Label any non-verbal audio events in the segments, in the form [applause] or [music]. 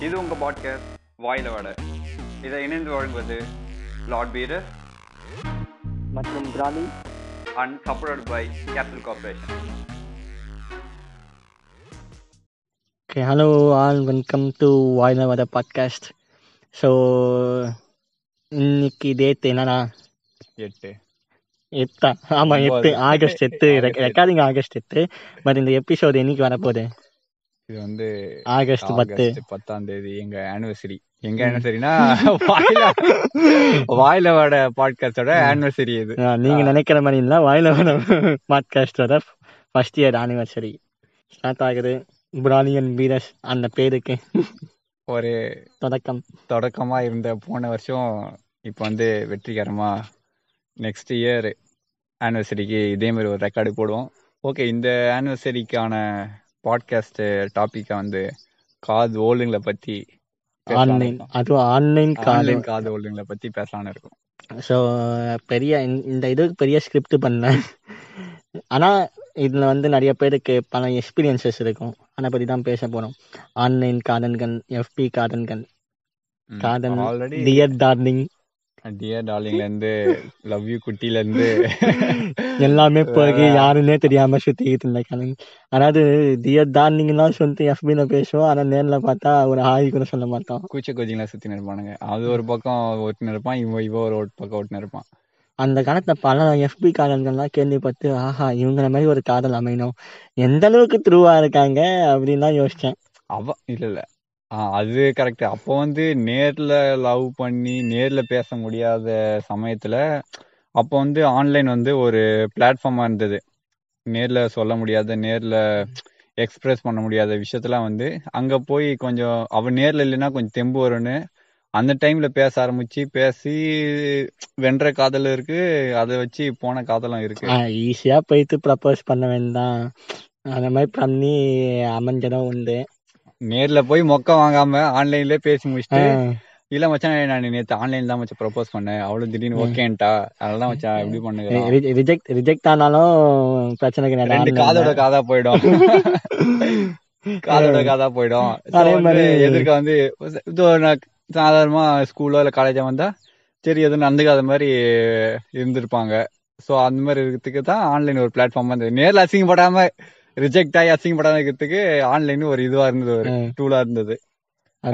இது உங்கள் பாட்காஸ்ட் வாயில வடை. இதை இணைந்து வழங்குவது லார்ட் பீரர் மற்றும் பிராலி and support by capital corporation okay hello all welcome to வாய்ல வர பாட்காஸ்ட் ஸோ இன்னைக்கு டேட் என்னன்னா? எட்டு. எட்டா? ஆமா எட்டு. ஆகஸ்ட் எட்டு. ரெக்கார்டிங் ஆகஸ்ட் எட்டு. பட் இந்த எபிசோடு என்னைக்கு வரப்போகுது? இது வந்து ஆகஸ்ட் பத்து. பத்தாம் தேதி எங்க ஆனிவர்சரி எங்க ஆனிவர்சரினா வாயில வாயில வாட பாட்காஸ்டோட ஆனிவர்சரி இது. நீங்க நினைக்கிற மாதிரி இல்லை வாயில வர பாட்காஸ்டோட ஃபர்ஸ்ட் இயர் ஆனிவர்சரி ஸ்டார்ட் ஆகுது. பிராலியன் வீரஸ் அந்த பேருக்கு. ஒரு தொடக்கம். தொடக்கமா இருந்த போன வருஷம் இப்போ வந்து வெற்றிகரமா நெக்ஸ்ட் இயர் ஆனிவர்சரிக்கு இதே மாதிரி ஒரு ரெக்கார்டு போடுவோம். ஓகே இந்த ஆனிவர்சரிக்கான பாட்காஸ்ட் டாபிக்கை வந்து காது ஓல்டுங்களை பத்தி ஆன்லைன் அதுவும் ஆன்லைன் ஆன்லைன் காது ஓல்டுங்களை பத்தி பேசலாம்னு இருக்கும். ஸோ பெரிய இந்த- இதுக்கு பெரிய ஸ்கிரிப்ட் பண்ணேன். ஆனால் இதில் வந்து நிறைய பேருக்கு பல எக்ஸ்பீரியன்சஸ் இருக்கும். அதை பற்றி தான் பேச போகிறோம் ஆன்லைன் காதன்கள் எஃபி காதன்கள் காதல் ஆல்ரெடி டியர் டார்லிங் டியர் டார்லிங்ல இருந்து லவ் யூ குட்டில இருந்து எல்லாமே போய் யாருன்னே தெரியாம சுத்திக்கிட்டு இருந்த காதல் அதாவது டியர் டார்லிங்லாம் சொல்லிட்டு எஃபியில் பேசுவோம். ஆனால் நேரில் பார்த்தா ஒரு ஹாய் கூட சொல்ல மாட்டோம். கூச்ச கோச்சிங்லாம் சுத்தி இருப்பானுங்க அது ஒரு பக்கம் ஒட்டுன்னு இருப்பான் இவன் இவன் ஒரு பக்கம் ஒட்டுன்னு இருப்பான். அந்த காலத்துல பல எஃபி காதல்கள்லாம் கேள்விப்பட்டு ஆஹா இவங்கள மாதிரி ஒரு காதல் அமையணும். எந்த அளவுக்கு த்ரூவா இருக்காங்க? அப்படின்லாம் யோசிச்சேன். அவ இல்ல இல்ல. அது கரெக்ட் அப்போ வந்து நேர்ல லவ் பண்ணி நேர்ல பேச முடியாத சமயத்துல அப்போ வந்து ஆன்லைன் வந்து ஒரு பிளாட்ஃபார்மா இருந்தது. நேர்ல சொல்ல முடியாத நேர்ல எக்ஸ்பிரஸ் பண்ண முடியாத விஷயத்தெல்லாம் வந்து அங்க போய் கொஞ்சம் அவ நேர்ல இல்லைன்னா கொஞ்சம் தெம்பு வரும்னு அந்த டைம்ல பேச ஆரம்பிச்சு பேசி வென்ற காதல் இருக்கு அதை வச்சு போன காதலும் இருக்கு. ஈஸியா போயிட்டு ப்ரப்போஸ் பண்ண வேண்டாம் அந்த மாதிரி பண்ணி அமைஞ்சதும் உண்டு. நேர்ல போய் மொக்க வாங்காம ஆன்லைன்லயே பேசி முடிச்சுட்டு இல்ல மச்சான் நான் நேத்து ஆன்லைன் தான் மச்சான் ப்ரப்போஸ் பண்ணேன். அவளும் திடீர்னு ஓகேன்ட்டா. அதனால மச்சான் எப்படி பண்ணுங்க ரிஜெக்ட் ரிஜெக்ட் ஆனாலும் பிரச்சனை ரெண்டு கிடையாது காதோட காதா போயிடும். [laughs] காதோட காதா போயிடும். அதே வந்து மாதிரி- எதிர்க்க வந்து சாதாரணமா ஸ்கூலோ இல்ல காலேஜா வந்தா சரி எதுவும் நடந்துக்காத மாதிரி இருந்திருப்பாங்க. சோ அந்த மாதிரி இருக்கிறதுக்கு தான் ஆன்லைன் ஒரு பிளாட்ஃபார்மா இருந்தது நேர்ல அசிங்கப்படாம ரிஜெக்ட் ஆகி அசிங்கப்படாம இருக்கிறதுக்கு ஆன்லைன் ஒரு இதுவா இருந்தது ஒரு டூலா இருந்தது.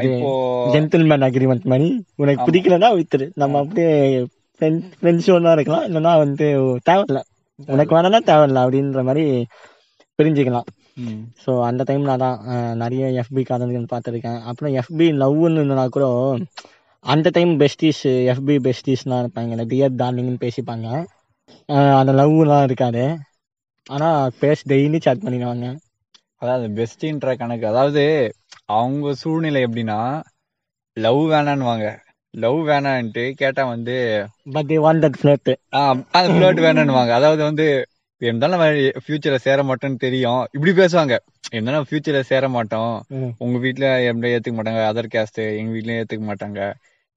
இப்போ ஜென்டில்மேன் அக்ரிமெண்ட் மாதிரி உனக்கு. பிடிக்கலன்னா வித்துரு. நம்ம அப்படியே ஃப்ரெண்ட்ஸ் ஒன்றா இருக்கலாம். இல்லைன்னா வந்து தேவையில்ல. உனக்கு வேணா தேவையில்ல அப்படின்ற மாதிரி பிரிஞ்சுக்கலாம். ஸோ அந்த டைம்ல தான் அஹ், நிறைய எஃபி காதல்கள் பார்த்துருக்கேன். அப்புறம் எஃபி லவ்னு இருந்தா கூட அந்த டைம் பெஸ்டிஸ் எஃபி பெஸ்டிஸ்லாம் இருப்பாங்க. டியர் டார்லிங்னு பேசிப்பாங்க. அந்த லவ்லாம் இருக்காது. ஆனால் பேசி டெய்லி சாட் பண்ணிடுவாங்க. அதாவது பெஸ்ட்ன்ற கணக்கு. அதாவது அவங்க சூழ்நிலை எப்படின்னா லவ் வேணான்னுவாங்க. லவ் வேணான்ட்டு கேட்டா வந்து but they want that flat flirt வேணான்னுவாங்க. அதாவது வந்து இருந்தாலும் ஃபியூச்சர்ல சேர மாட்டோம்னு தெரியும். இப்படி பேசுவாங்க. இருந்தாலும் ஃபியூச்சர்ல சேர மாட்டோம். உங்க வீட்ல எப்படி ஏத்துக்க மாட்டாங்க. அதர் கேஸ்ட் எங்க வீட்லயும் ஏத்துக்க மாட்டாங்க.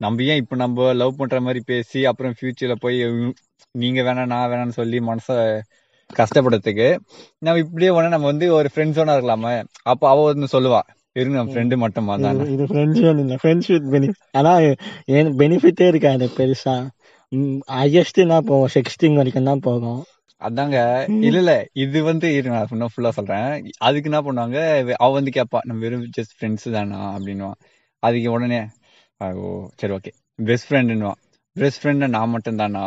நம்ம ஏன் இப்ப நம்ம லவ் பண்ற மாதிரி பேசி அப்புறம் ஃபியூச்சர்ல போய் நீங்க வேணாம் நான் வேணாம்னு சொல்லி மனச கஷ்டப்படுறதுக்கு. நம்ம இப்படியே ஒண்ணு நம்ம வந்து ஒரு ஃப்ரெண்ட்ஸோட இருக்கலாமே. அப்ப அவ வந்து சொல்லுவா இருங்க நம்ம ஃப்ரெண்டு மட்டுமா தான் இது- ஃப்ரெண்ட்ஸ் இல்லை ஃப்ரெண்ட்ஸ் வித் பெனிஃபிட் ஆனால் ஏன் பெனிஃபிட்டே இருக்காது பெருசா. ஹையஸ்ட் தான் போகும் சிக்ஸ்டீன் வரைக்கும் தான் போகும் அதாங்க. இல்ல இல்ல. இது வந்து இரு நான் இன்னும் ஃபுல்லா சொல்றேன். அதுக்கு என்ன பண்ணுவாங்க அவ வந்து கேப்பா நம்ம வெறும் ஜஸ்ட் ஃப்ரெண்ட்ஸ் தானா? அப்படின்னுவான் அதுக்கு உடனே ஓ சரி ஓகே பெஸ்ட் ஃப்ரெண்டுன்னுவான் பெஸ்ட் ஃப்ரெண்ட் நான் மட்டும் தானா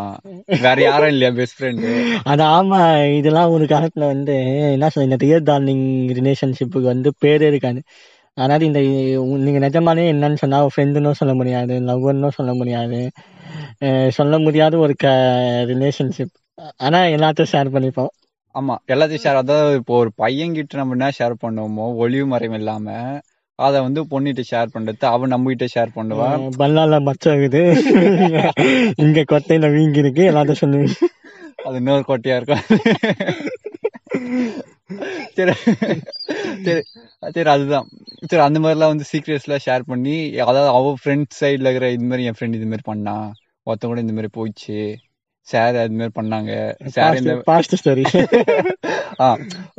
வேற யாரும் இல்லையா பெஸ்ட் ஃப்ரெண்டு அது ஆமா இதெல்லாம் ஒரு காலத்துல வந்து என்ன சொல்ல இந்த ரியல் டார்லிங் ரிலேஷன்ஷிப்புக்கு வந்து பேரே இருக்காது. அதாவது இந்த நீங்க நிஜமாலே என்னன்னு சொன்னா ஃப்ரெண்டுன்னு சொல்ல முடியாது லவ்வர்னும் சொல்ல முடியாது. சொல்ல முடியாத ஒரு க ரிலேஷன்ஷிப் ஆனா எல்லாத்தையும் ஷேர் பண்ணிப்போம். ஆமா எல்லாத்தையும் ஷேர் அதாவது இப்போ ஒரு பையன் கிட்ட நம்ம என்ன ஷேர் பண்ணுவோமோ ஒளிவு மறைவு இல்லாம அத வந்து பொண்ணிட்ட ஷேர் பண்றது அவன் நம்ம கிட்ட ஷேர் பண்ணுவா. அஹ் பல்லால மச்சம் இருக்குது. இங்க கொட்டையில வீங்கி இருக்கு எல்லாத்தையும் சொல்லுவீங்க அது இன்னொரு கொட்டையா இருக்கும். சரி. சரி. சரி அதுதான். சரி அந்த மாதிரிலாம் வந்து சீக்ரெட்ஸ் எல்லாம் ஷேர் பண்ணி அதாவது அவ ஃப்ரெண்ட் சைடுல இருக்கிற இது மாதிரி என் ஃப்ரெண்ட் இது மாதிரி பண்ணா ஒருத்தன் கூட இந்த மாதிரி போயிடுச்சு. ஷேர் அது மாதிரி பண்ணாங்க. ஷேர் இந்த பாஸ்ட் ஸ்டோரி [laughs] ஆ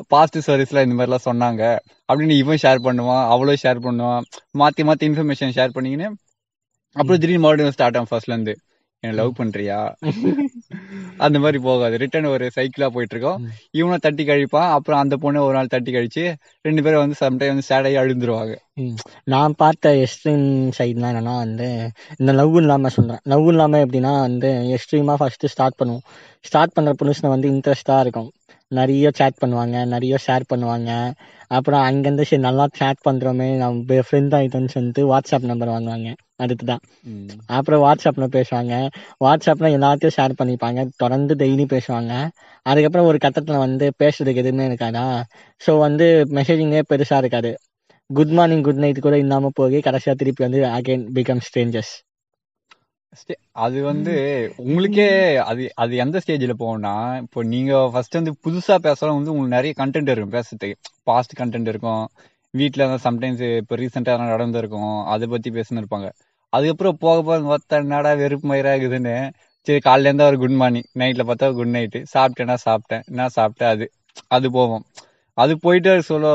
பாஸ்ட் சர்வீஸ்ல இந்த மாதிரி எல்லாம் சொன்னாங்க. அப்படின்னு இவன் ஷேர் பண்ணுவான் அவளும் ஷேர் பண்ணுவான். மாத்தி மாத்தி இன்ஃபர்மேஷன் ஷேர் பண்ணிக்கின்னு அப்புறம் திடீர்னு மறுபடியும் ஸ்டார்ட் ஆகும் ஃபர்ஸ்ட்ல இருந்து. என்ன லவ் பண்றியா? அந்த மாதிரி போகாது. ரிட்டர்ன் ஒரு சைக்கிளா போயிட்டு இருக்கோம் இவனும் தட்டி கழிப்பான். அப்புறம் அந்த பொண்ணு ஒரு நாள் தட்டி கழிச்சு ரெண்டு பேரும் வந்து சம்டைம் வந்து சேட் ஆகி அழுந்துருவாங்க. நான் பார்த்த எக்ஸ்ட்ரீம் சைட்லாம் என்னன்னா வந்து இந்த லவ் இல்லாம சொல்றேன். லவ் இல்லாம எப்படின்னா வந்து எக்ஸ்ட்ரீமா ஃபர்ஸ்ட் ஸ்டார்ட் பண்ணுவோம். ஸ்டார்ட் பண்ற புதுசுல வந்து இன்ட்ரெஸ்டா இருக்கும். நிறைய சேட் பண்ணுவாங்க நிறைய ஷேர் பண்ணுவாங்க. அப்புறம் அங்கேருந்து சரி நல்லா சேட் பண்றோமே நம்ம ஃப்ரெண்ட் ஆயிட்டோம்னு சொல்லிட்டு வாட்ஸ்அப் நம்பர் வாங்குவாங்க. அதுக்குதான் ம். அப்புறம் வாட்ஸ்அப்ல பேசுவாங்க. வாட்ஸ்அப்ல எல்லாத்தையும் ஷேர் பண்ணிப்பாங்க. தொடர்ந்து டெய்லி பேசுவாங்க. அதுக்கப்புறம் ஒரு கட்டத்துல வந்து பேசுறதுக்கு எதுவுமே இருக்காதா? ஸோ வந்து மெசேஜிங்கே பெருசா இருக்காது. குட் மார்னிங் குட் நைட் கூட இல்லாம போய் கடைசியா திருப்பி வந்து அகைன் பிகம் ஸ்ட்ரேஞ்சர்ஸ் அது வந்து உங்களுக்கே அது அது எந்த ஸ்டேஜ்ல போகும்னா இப்போ நீங்க ஃபர்ஸ்ட் வந்து புதுசா பேசலாம் வந்து உங்களுக்கு நிறைய கண்டென்ட் இருக்கும். பேசுறதுக்கு பாஸ்ட் கண்டென்ட் இருக்கும். வீட்ல சம்டைம்ஸ் இப்போ ரீசெண்டா நடந்திருக்கும். அதை பத்தி பேசினு இருப்பாங்க. அதுக்கப்புறம் போக போக ஒத்த என்னடா வெறுப்பு மயிரா இருக்குதுன்னு. சரி காலையில இருந்தா ஒரு குட் மார்னிங் நைட்ல பார்த்தா குட் நைட்டு சாப்பிட்டேன்னா சாப்பிட்டேன். என்ன சாப்பிட்டேன் அது? அது போவோம். அது போயிட்டு சொல்ல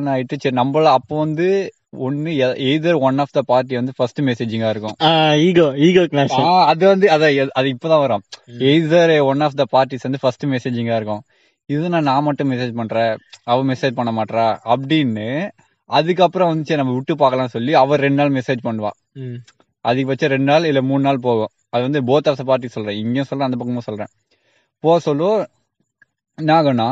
ஆயிட்டு சரி நம்மள அப்போ வந்து ஒன்னு either one of the party வந்து ஃபர்ஸ்ட் மெசேஜிங்கா இருக்கும். ஈகோ ஈகோ கிளாஸ் அது வந்து அதான் எ- அது இப்பதான் வரும். Either one of the parties வந்து ஃபர்ஸ்ட் மெசேஜிங்கா இருக்கும். இது நான் நான் மட்டும் மெசேஜ் பண்றேன். அவ மெசேஜ் பண்ண மாட்றா. அப்படின்னு அதுக்கப்புறம் வந்து சரி நம்ம விட்டு பார்க்கலாம் சொல்லி அவர் ரெண்டு நாள் மெசேஜ் பண்ணுவா. அதிகபட்சம் ரெண்டு நாள் இல்ல மூணு நாள் போகும். அது வந்து போத் த பார்ட்டி சொல்றேன். இங்கேயும் சொல்றேன் அந்த பக்கமும் சொல்றேன். போக சொல்லோ என்ன ஆகும்னா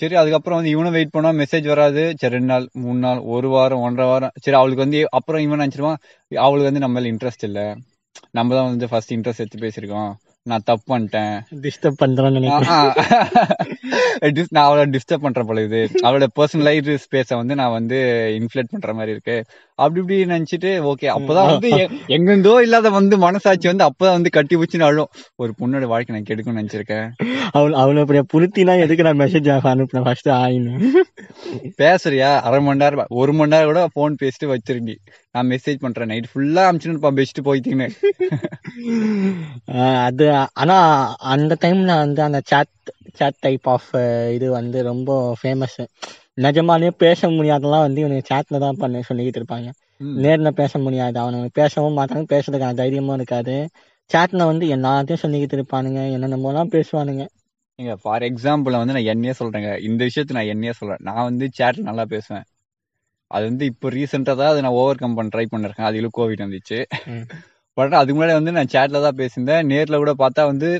சரி அதுக்கப்புறம் வந்து இவனும் வெயிட் பண்ணா மெசேஜ் வராது. சரி ரெண்டு நாள் மூணு நாள் ஒரு வாரம் ஒன்றரை வாரம். சரி அவளுக்கு வந்து அப்புறம் இவன் நினைச்சிருவான் அவளுக்கு வந்து நம்ம இன்ட்ரெஸ்ட் இல்ல. நம்ம தான் வந்து ஃபர்ஸ்ட் இன்ட்ரெஸ்ட் எடுத்து பேசியிருக்கோம். நான் தப்பு பண்ணிட்டேன். டிஸ்டர்ப். Dis- நான் அவளை டிஸ்டர்ப் பண்ற போல இது அவளோட பர்சனல் ஸ்பேஸ வந்து நான் வந்து இன்ஃபிளேட் பண்ற மாதிரி இருக்கு. அப்படி இப்படி நினைச்சிட்டு ஓகே அப்பதான் வந்து எ- எங்கிருந்தோ இல்லாத வந்து மனசாட்சி வந்து அப்பதான் வந்து கட்டி வச்சு அழும். ஒரு பொண்ணோட வாழ்க்கை நான் கெடுக்கணும்னு நினைச்சிருக்கேன். அவள் அவ்வளவு பெரிய புளுத்தினா எதுக்கு நான் மெசேஜ் அனுப்புனேன் ஃபர்ஸ்ட் ஆயின்னு. பேசுறியா? அரை மணி நேரம் ஒரு மணி நேரம் கூட போன் பேசிட்டு வச்சிருந்தி. நான் மெசேஜ் பண்றேன் நைட் ஃபுல்லா அமிச்சுன்னு பெஸ்ட் போயிட்டீங்கன்னு. அது ஆனா அந்த டைம்ல வந்து அந்த சாட் சாட் டைப் ஆஃப் இது வந்து ரொம்ப ஃபேமஸ் நிஜமாலே பேச முடியாதெல்லாம் வந்து இவனுக்கு சாட்ல தான் பண்ண சொல்லிக்கிட்டு இருப்பாங்க. நேர்ல பேச முடியாது. அவனுங்க பேசவும் மாட்டாங்க பேசுறதுக்கான தைரியமும் இருக்காது. சாட்ல வந்து எல்லாத்தையும் சொல்லிக்கிட்டு இருப்பானுங்க. என்னென்னமோலாம் பேசுவானுங்க. நீங்க ஃபார் எக்ஸாம்பிள் வந்து நான் என்னையே சொல்றேங்க. இந்த விஷயத்த நான் என்னையே சொல்றேன். நான் வந்து சேட்ல நல்லா பேசுவேன். அது வந்து இப்போ ரீசெண்டா தான் அதை நான் ஓவர் கம் பண்ண ட்ரை பண்ணிருக்கேன். அதுல கோவிட் வந்துச்சு. பட் அதுக்கு முன்னாடி வந்து நான் சேட்ல தான் பேசியிருந்தேன். நேர்ல கூட பார்த்தா வந்து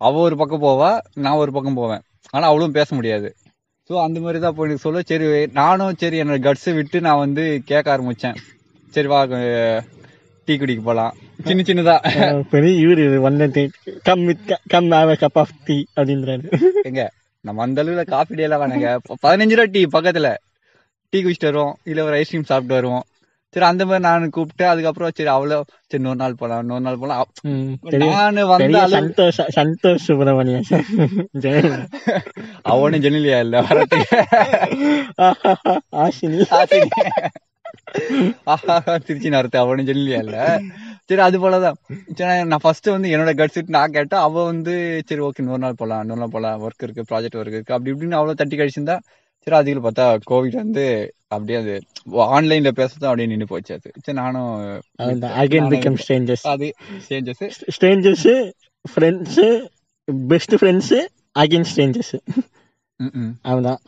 அவ ஒரு பக்கம் போவா நான் ஒரு பக்கம் போவேன். ஆனா அவளும் பேச முடியாது. ஸோ அந்த மாதிரி தான் போய் சொல்ல. சரி நானும் சரி என்னோட கட்ஸ் விட்டு நான் வந்து கேட்க ஆரம்பிச்சேன். சரி வா டீ குடிக்க போலாம். சின்ன சின்னதா. பெரிய இவரு வந்து come with come have cup of tea அப்படின்றாரு. எங்க நம்ம அந்த அளவுல காஃபி டே எல்லாம் வேணாங்க பதினஞ்சு ரூபா டீ பக்கத்துல. டீ குடிச்சிட்டு வருவோம். இல்ல ஒரு ஐஸ்கிரீம் சாப்பிட்டு வருவோம். சரி அந்த மாதிரி நான் கூப்பிட்டு அதுக்கப்புறம் சரி அவ்வளோ சரி இன்னொரு நாள் போலாம் இன்னொரு நாள் போலாம். நானு வந்த சந்தோஷ் சந்தோஷ் சுப்பிரமணியன். அவனும் ஜெனிலியா இல்ல ஆஷினி. திருச்சி நடத்து அவனும் ஜெனிலியா இல்ல. சரி அது போலதான். சரி நான் ஃபர்ஸ்ட் வந்து என்னோட கட்ஸ் விட்டு நான் கேட்டா அவ வந்து சரி ஓகே இன்னொரு நாள் போலாம் இன்னொரு நாள் போலாம் ஒர்க் இருக்கு ப்ராஜெக்ட் ஒர்க் இருக்கு அப்படி இப்படின்னு அவ்வளவு தட்டி கழிச்சிருந்தா சரி அதுக்கு பார்த்தா கோவிட் வந்து அப்படியே அது ஆன்லைன்ல பேசுறது அப்படியே நின்னு போச்சு அது. சரி நானும் அகைன் பிகம் ஸ்ட்ரேஞ்சர்ஸ் அது changes strangers friends best friends again strangers அவ்வளவுதான்.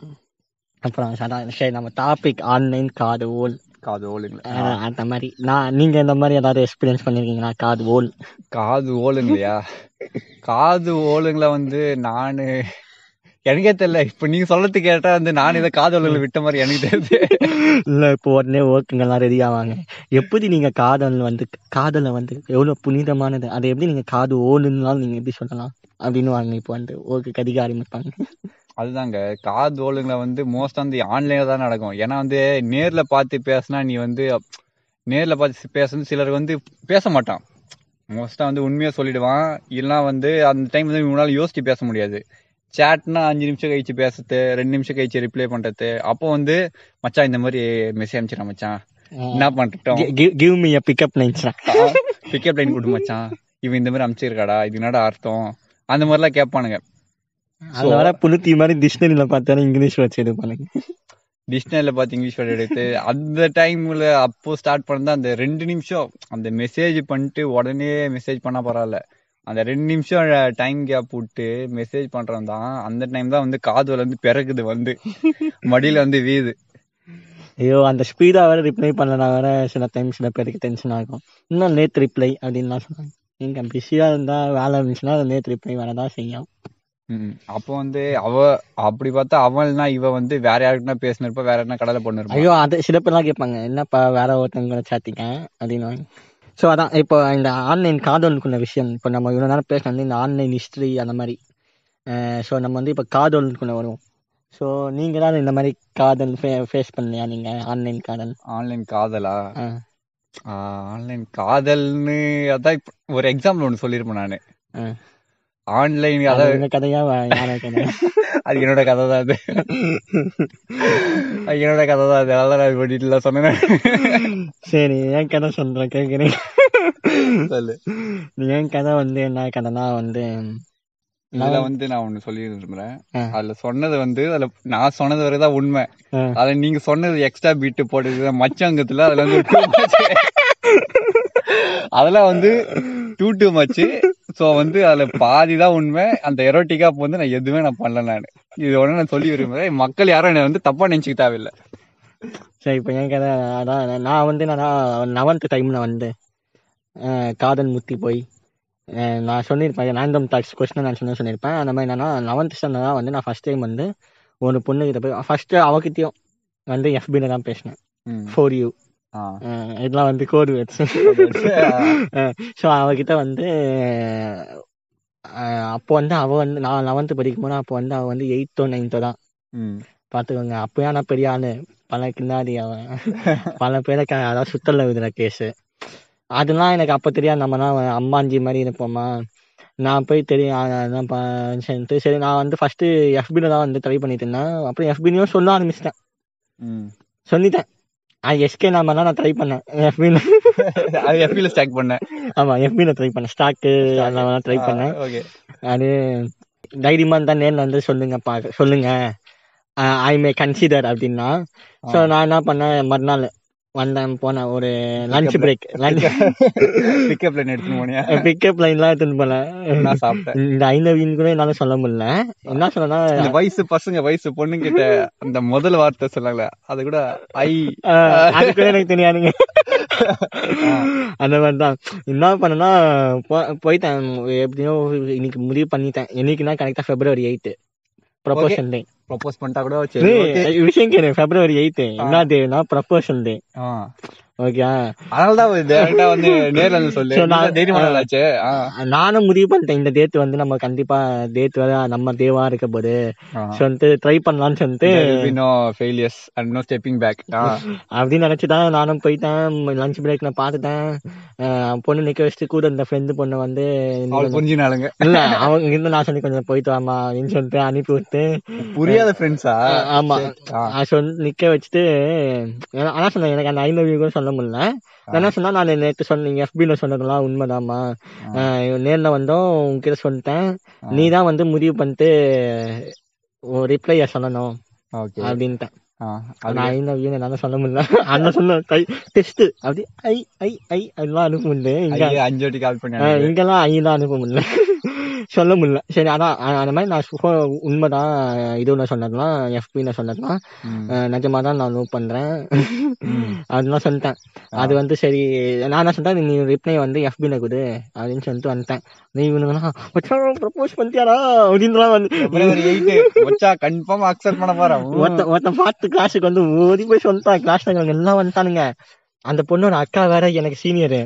அப்புறம் சரி, நம்ம டாபிக் ஆன்லைன் காது ஓல் காது ஓலுங்களா அந்த மாதிரி. நான் நீங்க இந்த மாதிரி ஏதாவது எக்ஸ்பீரியன்ஸ் பண்ணிருக்கீங்களா? காது ஓல் காது ஓலுங்களையா காது ஓலுங்கள வந்து நானு எனக்கே தெரியல. இப்ப நீங்க சொல்லறது கேட்டா வந்து நான் இதை காது ஓலுங்களை விட்ட மாதிரி எனக்கு தெரியுது. இல்ல இப்போ உடனே ஒர்க்குங்கெல்லாம் ரெடி ஆவாங்க. எப்படி நீங்க காதல் வந்து காதலை வந்து எவ்வளவு புனிதமானது? அதை எப்படி நீங்க காது ஓலுன்னாலும் நீங்க எப்படி சொல்லலாம்? அப்படின்னு வாங்க இப்போ வந்து ஒர்க்கு கதிக்க ஆரம்பிப்பாங்க அதுதாங்க. காது ஓலுங்களை வந்து மோஸ்ட் வந்து ஆன்லைன்ல தான் நடக்கும். ஏன்னா வந்து நேர்ல பார்த்து பேசினா நீ வந்து நேர்ல பார்த்து பேசுறது சிலர் வந்து பேச மாட்டான். மோஸ்டா வந்து உண்மையா சொல்லிடுவான். இல்லைன்னா வந்து அந்த டைம் வந்து இவனால யோசிச்சு பேச முடியாது. சேட்னா அஞ்சு நிமிஷம் கழிச்சு பேசுறது ரெண்டு நிமிஷம் கழிச்சு ரிப்ளை பண்றது. அப்போ வந்து மச்சான் இந்த மாதிரி மெசேஜ் அனுப்பிச்சிடா மச்சான். என்ன பண்ணிட்டோம் give me pickup lines pickup line கொடு மச்சான். இவன் இந்த மாதிரி அனுப்பிச்சிருக்காடா இது என்னடா அர்த்தம்? அந்த மாதிரிலாம் கேட்பானுங்க. வர புளுத்தி மாதிரி டிக்ஷனரியில பார்த்தாலும் இங்கிலீஷ் வச்சு பண்ணுங்க டிக்ஷனரியில பார்த்து இங்கிலீஷ் வேர்டு எடுத்து அந்த டைம்ல அப்போ ஸ்டார்ட் பண்ணது அந்த ரெண்டு நிமிஷம் அந்த மெசேஜ் பண்ணிட்டு உடனே மெசேஜ் பண்ணா பரவாயில்ல. அந்த ரெண்டு நிமிஷம் டைம் கேப் விட்டு மெசேஜ் பண்றவன் தான். அந்த டைம் தான் வந்து காதுல வந்து பிறகுது வந்து. [laughs] மடியில வந்து வீது. ஐயோ அந்த ஸ்பீடா வேற ரிப்ளை பண்ணனா வேற சில டைம் சில பேருக்கு டென்ஷன் ஆகும் இன்னும் நேத்து ரிப்ளை அப்படின்லாம் சொல்றாங்க நீங்க பிஸியா இருந்தா வேலை இருந்துச்சுன்னா அது நேத்து ரிப்ளை வரதான் செய்யும் ம். அப்போ வந்து அவ அப்படி பார்த்தா அவள்னா இவ வந்து வேற யாருக்குன்னா பேசினிருப்பா வேற என்ன கடலை பொண்ணு ஐயோ அது சில பேர்லாம் கேட்பாங்க. என்னப்பா வேற ஒருத்தவங்க சாத்திங்க அப்படின்னு. ஸோ அதான் இப்போ இந்த ஆன்லைன் காதலுக்குள்ள விஷயம் இப்போ நம்ம இவ்வளோ நேரம் பேசினது இந்த ஆன்லைன் ஹிஸ்ட்ரி அந்த மாதிரி. ஸோ நம்ம வந்து இப்போ காதலுக்குள்ள வருவோம். ஸோ நீங்கள் தான் இந்த மாதிரி காதல் ஃபே ஃபேஸ் பண்ணலையா நீங்கள் ஆன்லைன் காதல்? ஆன்லைன் காதலா? ஆ. ஆன்லைன் காதல்னு அதான் இப்ப ஒரு எக்ஸாம்பிள் ஒன்று சொல்லியிருப்பேன் நானு. ஆன்லைன் அது அதாவது கதையா? [laughs] அது என்னோட கதை தான் அது என்னோட கதை தான் அது. அதெல்லாம் நான் டீட்டெயிலாக சொன்னேன். சரி என் கதை சொல்றேன் கேட்குறேன் சொல்லு. என் கதை வந்து என்ன கதைனா வந்து இதுல வந்து நான் ஒண்ணு சொல்லி விரும்புறேன். அதுல சொன்னது வந்து அதுல நான் சொன்னது வரைதான் உண்மை. அதுல நீங்க சொன்னது எக்ஸ்ட்ரா பீட்டு போட்டது மச்சங்கத்துல அதுல வந்து. [laughs] அதெல்லாம் வந்து டூ டூ மச் சோ வந்து அதுல பாதி தான் உண்மை. அந்த எரோட்டிக்கா வந்து நான் எதுவுமே நான் பண்ணல நானு. இது ஒண்ணு நான் சொல்லி விரும்புறேன். மக்கள் யாரும் என்ன வந்து தப்பா நினைச்சுக்க தேவையில்லை. சரி இப்போ என் கதை அதான் நான் வந்து நான் லெவன்த்து டைமில் வந்து அஹ், காதல் முத்தி போய் நான் சொல்லியிருப்பேன். ரேண்டம் டாக்ஸ் கொஸ்டின் நான் சொன்ன சொல்லியிருப்பேன். அந்த மாதிரி என்னன்னா லெவன்த் ஸ்டாண்டர்ட் தான் வந்து நான் ஃபர்ஸ்ட் டைம் வந்து ஒரு பொண்ணுகிட்ட போய் ஃபர்ஸ்ட் அவகிட்டயும் வந்து எஃபில தான் பேசினேன். For you. இதெல்லாம் வந்து கோடு வேர்ட்ஸ். ஸோ அவகிட்ட வந்து அப்போ வந்து அவ வந்து நான் லெவன்த்து படிக்கும் போது அப்போ வந்து அவ வந்து எயித்தோ நைன்த்தோ தான். பாத்துக்கோங்க அப்பயே நான் பெரிய ஆளு. பல கிண்டாடி அவன் பல பேரை அதாவது சுத்தல விடுற கேஸ் அதெல்லாம் எனக்கு அப்ப தெரியாது. நம்மலாம் அம்மாஞ்சி மாதிரி இருப்போமா. நான் போய் தெரியும் அதான் சரின்ட்டு. சரி நான் வந்து ஃபர்ஸ்ட் எஃபில தான் வந்து ட்ரை பண்ணிட்டு இருந்தேன். அப்புறம் எஃபிலையும் சொல்ல ஆரம்பிச்சிட்டேன். ம். சொல்லிட்டேன். [laughs] அது எஸ்கே நாம நான் ட்ரை பண்ணேன். எஃபில அது ஸ்டாக் பண்ணேன். ஆமா எஃபில ட்ரை பண்ணேன். ஸ்டாக்கு அதெல்லாம் ட்ரை பண்ணேன். ஓகே அது தைரியமா இருந்தா நேர்ல வந்து சொல்லுங்கப்பா சொல்லுங்க. ஐ மே கன்சிடர் அப்படின்னா. ஸோ நான் என்ன பண்ணேன் மறுநாள் வந்தேன் போனேன் ஒரு lunch break lunch pickup line எடுத்துன்னு போனியா? [laughs] பிக்கப் லைன்லாம் எடுத்துன்னு போல. நான் சாப்பிட்டேன். இந்த ஐநவின்னு கூட என்னால சொல்ல முடியல. என்ன இந்த வயசு பசங்க வயசு பொண்ணுங்கிட்ட அந்த முதல் வார்த்தை சொன்னாங்களே அது கூட ஐ. அது கூட எனக்கு தெரியாதுங்க. அந்த மாதிரி தான். என்ன பண்ணேன்னா போ- போயிட்டேன். எப்படியோ இன்னைக்கு முடிவு பண்ணிட்டேன். என்னைக்குன்னா correct February eighth proposal day propose பண்ணிட்டா கூட சரி. விஷயம் கேளு பிப்ரவரி எயித்து என்ன டேனா ப்ரொபோஷன் டே நான்-. நானும் முடிவு பண்ணிட்டேன். இந்த டேட் வந்து நம்ம கண்டிப்பா டேட் வேற நம்ம தேவா இருக்க போது. சொல்லிட்டு ட்ரை பண்ணலாம்னு சொல்லிட்டு. அப்படின்னு நினைச்சுதான் நானும் போயிட்டேன். லஞ்ச் பிரேக்ல பாத்துட்டேன் அஹ் பொண்ணு நிக்க வச்சுட்டு கூட இந்த ஃப்ரெண்டு பொண்ணு வந்து புரிஞ்சினாலுங்க இல்ல அவங்க இருந்து நான் சொல்லி கொஞ்சம் போயிட்டு வாமா அப்படின்னு சொல்லிட்டு அனுப்பி விட்டு. புரியாத ஃப்ரெண்ட்ஸா ஆமா. நான் சொல்லி நிக்க வச்சுட்டு ஆனா சொன்னேன் எனக்கு அந்த ஐநூறு கூட சொல்ல முடியல. என்ன சொன்னா நான் நேத்து சொன்னீங்க எஃபில சொன்னதெல்லாம் உண்மைதாம்மா. நேர்ல வந்தோம் உங்ககிட்ட சொல்லிட்டேன். நீ தான் வந்து முடிவு பண்ணிட்டு ரிப்ளைய சொல்லணும் அப்படின்ட்டேன். நான் என்னால சொல்ல முடியல. அண்ணன் சொன்ன கை டெஸ்ட் அப்படி ஐ ஐ ஐ அதெல்லாம் அனுப்ப முடியல. இங்க அஞ்சு வாட்டி கால் இங்கெல்லாம் ஐயெல்லாம் அனுப்ப முடியல. சொல்ல முடியல சரி அதான் அந்த மாதிரி நான் சுக உண்மைதான் இதுல சொன்னதெல்லாம் எஃபில சொன்னதெல்லாம் ம். அஹ் நிஜமா தான் நான் லவ் பண்றேன். அதெல்லாம் சொல்லிட்டேன் அது வந்து சரி நான் என்ன சொல்லிட்டேன் நீ ரிப்ளை வந்து எஃபில கொடு அப்படின்னு சொல்லிட்டு வந்துட்டேன் நீ இவனுங்களாம் ப்ரப்போஸ் பண்ணிட்டியாரா அப்படின்லாம் வந்து பிப்ரவரி 8 மச்சா கன்ஃபார்ம் அக்செப்ட் பண்ண போறேன் ஒருத்த ஒருத்தன் பார்த்து கிளாஸுக்கு வந்து ஓடி போய் சொல்லிட்டான் கிளாஸ்ல எல்லாம் வந்துட்டானுங்க அந்த பொண்ணோட அக்கா வேற எனக்கு சீனியர்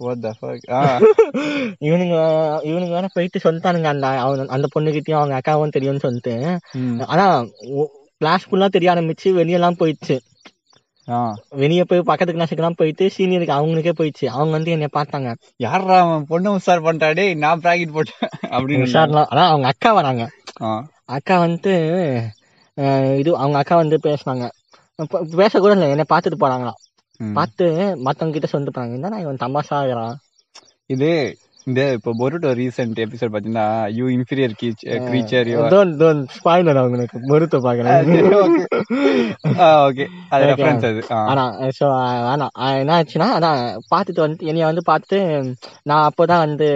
what the fuck? ஆ [laughs] இவனுங்க இவனுங்க வேற போயிட்டு சொல்லிட்டானுங்க அந்த அவன் அந்த பொண்ணுகிட்டயும் அவங்க அக்காவும் தெரியும்னு சொல்லிட்டு. ஆனா கிளாஸ் ஃபுல்லா தெரிய ஆரம்பிச்சு வெளியெல்லாம் போயிடுச்சு. வெளிய போய் பக்கத்து கிளாஸுக்கெல்லாம் போயிட்டு சீனியருக்கு அவங்களுக்கே போயிடுச்சு. அவங்க வந்து என்னை பார்த்தாங்க. யாரா அவன் பொண்ணு உசார் பண்ணிட்டாடே நான் பிராக்கெட் போட்டேன். [laughs] அப்படின்னு உஷார்லாம். ஆனா அவங்க அக்கா வராங்க. அக்கா வந்துட்டு இது அவங்க அக்கா வந்து பேசுனாங்க. ப- பேச கூட இல்லை. என்னை பார்த்துட்டு போறாங்களாம். பார்த்து மத்தவங்க கிட்ட சொல்லிட்டு போறாங்க என்னடா இவன் தமாஷா ஆகிறான்? இது இந்த இப்போ பொருட்டோ ரீசெண்ட் எபிசோட் பாத்தீங்கன்னா you inferior creature you don't don't spoiler உங்களுக்கு மருத்த பாக்குறேன் ஓகே அது. ரெஃபரன்ஸ் அது. ஆனா சோ ஆனா என்ன ஆச்சுன்னா அதான் பார்த்துட்டு வந்து என்னைய வந்து பார்த்துட்டு நான் அப்போதான் வந்து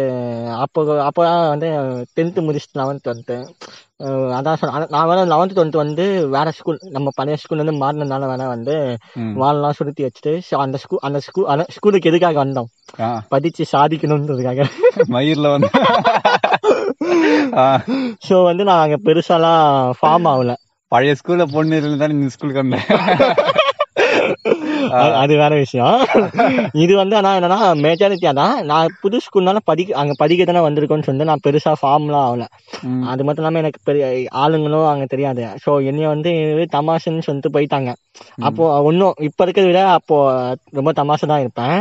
அப்போ அப்போதான் வந்து டென்த்து முடிச்சுட்டு லெவன்த் வந்துட்டேன். அஹ் அதான் சொன்ன நான் வேற லெவன்த் டுவெல்த் வந்து வேற ஸ்கூல் நம்ம பழைய ஸ்கூல்ல இருந்து மாறினதுனால வேற வந்து. வாழலாம் சுருட்டி வச்சுட்டு so அந்த ஸ்கூல் அந்த ஸ்கூல் அந்த ஸ்கூலுக்கு எதுக்காக வந்தோம். படிச்சு சாதிக்கணும்ன்றதுக்காக மயிர்ல வந்து. ஸோ வந்து நான் அங்க பெருசாலாம் ஃபார்ம் ஆகல பழைய ஸ்கூல்ல பொண்ணு இருந்தா இந்த ஸ்கூலுக்கு வந்தேன் அது- வேற விஷயம். இது வந்து ஆனா என்னன்னா மெஜாரிட்டியா தான் நான் புது ஸ்கூல்னால படிக்க அங்க படிக்க தானே வந்திருக்கோன்னு சொல்லிட்டு நான் பெருசா ஃபார்ம்லாம் ஆகல. அது மட்டும் இல்லாம எனக்கு பெரிய ஆளுங்களும் அங்க தெரியாது. ஸோ என்னைய வந்து தமாஷுன்னு சொல்லிட்டு போயிட்டாங்க. அப்போ ஒன்றும் இப்ப இருக்கிறத விட அப்போ ரொம்ப தமாஷா தான் இருப்பேன்.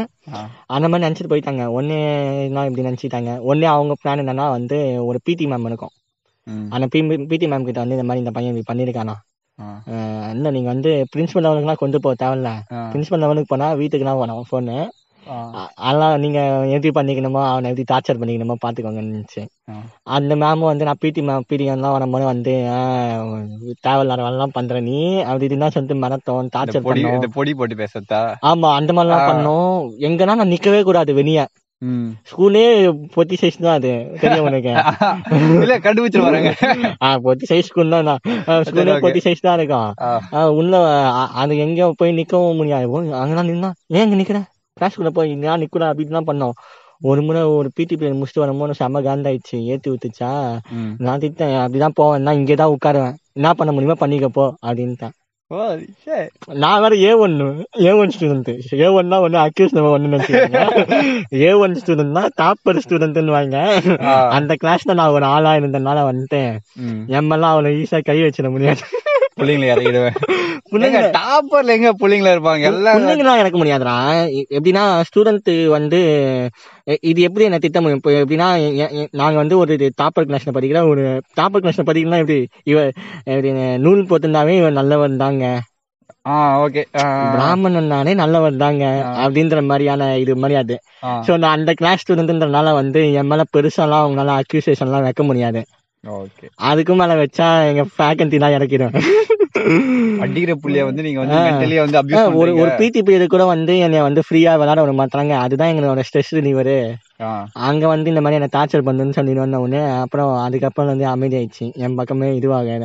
அந்த மாதிரி நினைச்சிட்டு போயிட்டாங்க. ஒன்னே நான் இப்படி நினைச்சிட்டாங்க? ஒன்னே அவங்க பிளான் என்னன்னா வந்து ஒரு பிடி மேம் இருக்கும். அந்த பிடி மேம் கிட்ட வந்து இந்த மாதிரி இந்த பையன் இப்படி பண்ணிருக்கானா? இல்ல நீங்க வந்து பிரின்சிபல் லெவலுக்குலாம் கொண்டு போக தேவையில்ல. பிரின்சிபல் லெவலுக்கு போனா வீட்டுக்குலாம் போனோம் ஃபோனு. அதெல்லாம் நீங்க எப்படி பண்ணிக்கணுமோ அவனை எப்படி டார்ச்சர் பண்ணிக்கணுமோ பாத்துக்கோங்கன்னு. அந்த மேமும் வந்து நான் பிடி மேம் பிடி எல்லாம் வரும்போது வந்து தேவையில்லாத வேலைலாம் பண்ற நீ அப்படி இப்படின்னு சொல்லிட்டு இந்த டார்ச்சர் இந்த பொடி போட்டு பேசத்தா ஆமா அந்த மாதிரிலாம். பண்ணோம் எங்கன்னா நான் நிக்கவே கூடாது வெளிய. ஸ்கூலே பொத்தி சைஸ் தான் அது தெரியும் உனக்கு [laughs] இல்ல கண்டுபிடிச்சு வரேங்க ஆஹ் பொத்தி சைஸ் ஸ்கூல் தான் ஸ்கூலே. பொத்தி சைஸ் தான் இருக்கும். ஆ. உள்ள அது எங்க போய் நிக்கவும் முடியாது. அங்கெல்லாம் நின்னா ஏன் இங்க நிக்கிற? கிளாஸ்க்குள்ள போய் நான் நிக்கூட அப்படின்லாம் பண்ணோம். ஒரு முறை ஒரு பிடி பீரியட் முடிச்சுட்டு வரும்போது செம்ம காண்டாயிடுச்சு ஏத்தி ம். நான் திட்டேன் அப்படிதான் போவேன் நான் இங்கே தான் உட்காருவேன். என்ன பண்ண முடியுமோ பண்ணிக்க போ அப்படின்ட்டேன். நான் வேற ஏ ஒன்னு ஏ ஒன் ஸ்டூடெண்ட் ஏ ஒன்னா ஒன்னு அக்யூஸ் நம்ம ஒன்னு நினைச்சுக்கோங்க ஏ ஒன் ஸ்டூடெண்ட் தான் டாப்பர் ஸ்டூடெண்ட்னு வாங்க. அந்த கிளாஸ்ல நான் ஒரு ஆளா இருந்ததுனால வந்துட்டேன். எம்மெல்லாம் அவளை ஈஸியா கை வச்சிட முடியாது. புள்ளைங்களை இறக்கிடுவேன். புள்ளைங்க எங்க டாப்பர்ல எங்க புள்ளைங்களா இருப்பாங்க? எல்லாம் புள்ளைங்களாம் எனக்கு முடியாதுடா. எப்படின்னா ஸ்டூடெண்ட் வந்து இது எப்படி என்ன திட்ட முடியும்? இப்போ எப்படின்னா நாங்க வந்து ஒரு டாப்பர் கிளாஸ்ல படிக்கிற ஒரு டாப்பர் கிளாஸ்ல படிக்கலாம் எப்படி? இவ எப்படி நூல் போட்டிருந்தாவே இவன் நல்லவன் தாங்க. ஓகே. பிராமணன் தானே நல்லவன் தாங்க. அப்படின்ற மாதிரியான இது மரியாதை. சோ நான் அந்த கிளாஸ் ஸ்டூடெண்ட்ன்றனால வந்து என் மேல பெருசாலாம் அவங்களால அக்யூசேஷன் எல்லாம் வைக்க முடியாது. அதுக்கும் மேல வச்சா எங்க ஃபேக்கல்டி தான் இறக்கிடும். அடிக்கிற புள்ளைய வந்து நீங்க வந்து மென்டலி வந்து அபியூஸ் ஒரு ஒரு பிடி பீரியட் கூட வந்து என்னை வந்து ஃப்ரீயா விளையாட விட மாட்டாங்க அதுதான் எங்களோட ஸ்ட்ரெஸ் ரிலீவரு. அங்க வந்து இந்த மாதிரி என்ன டார்ச்சர் பண்ணுன்னு சொல்லி வந்த உடனே அப்புறம் அதுக்கப்புறம் வந்து அமைதியாயிடுச்சு. என் பக்கமே இதுவாக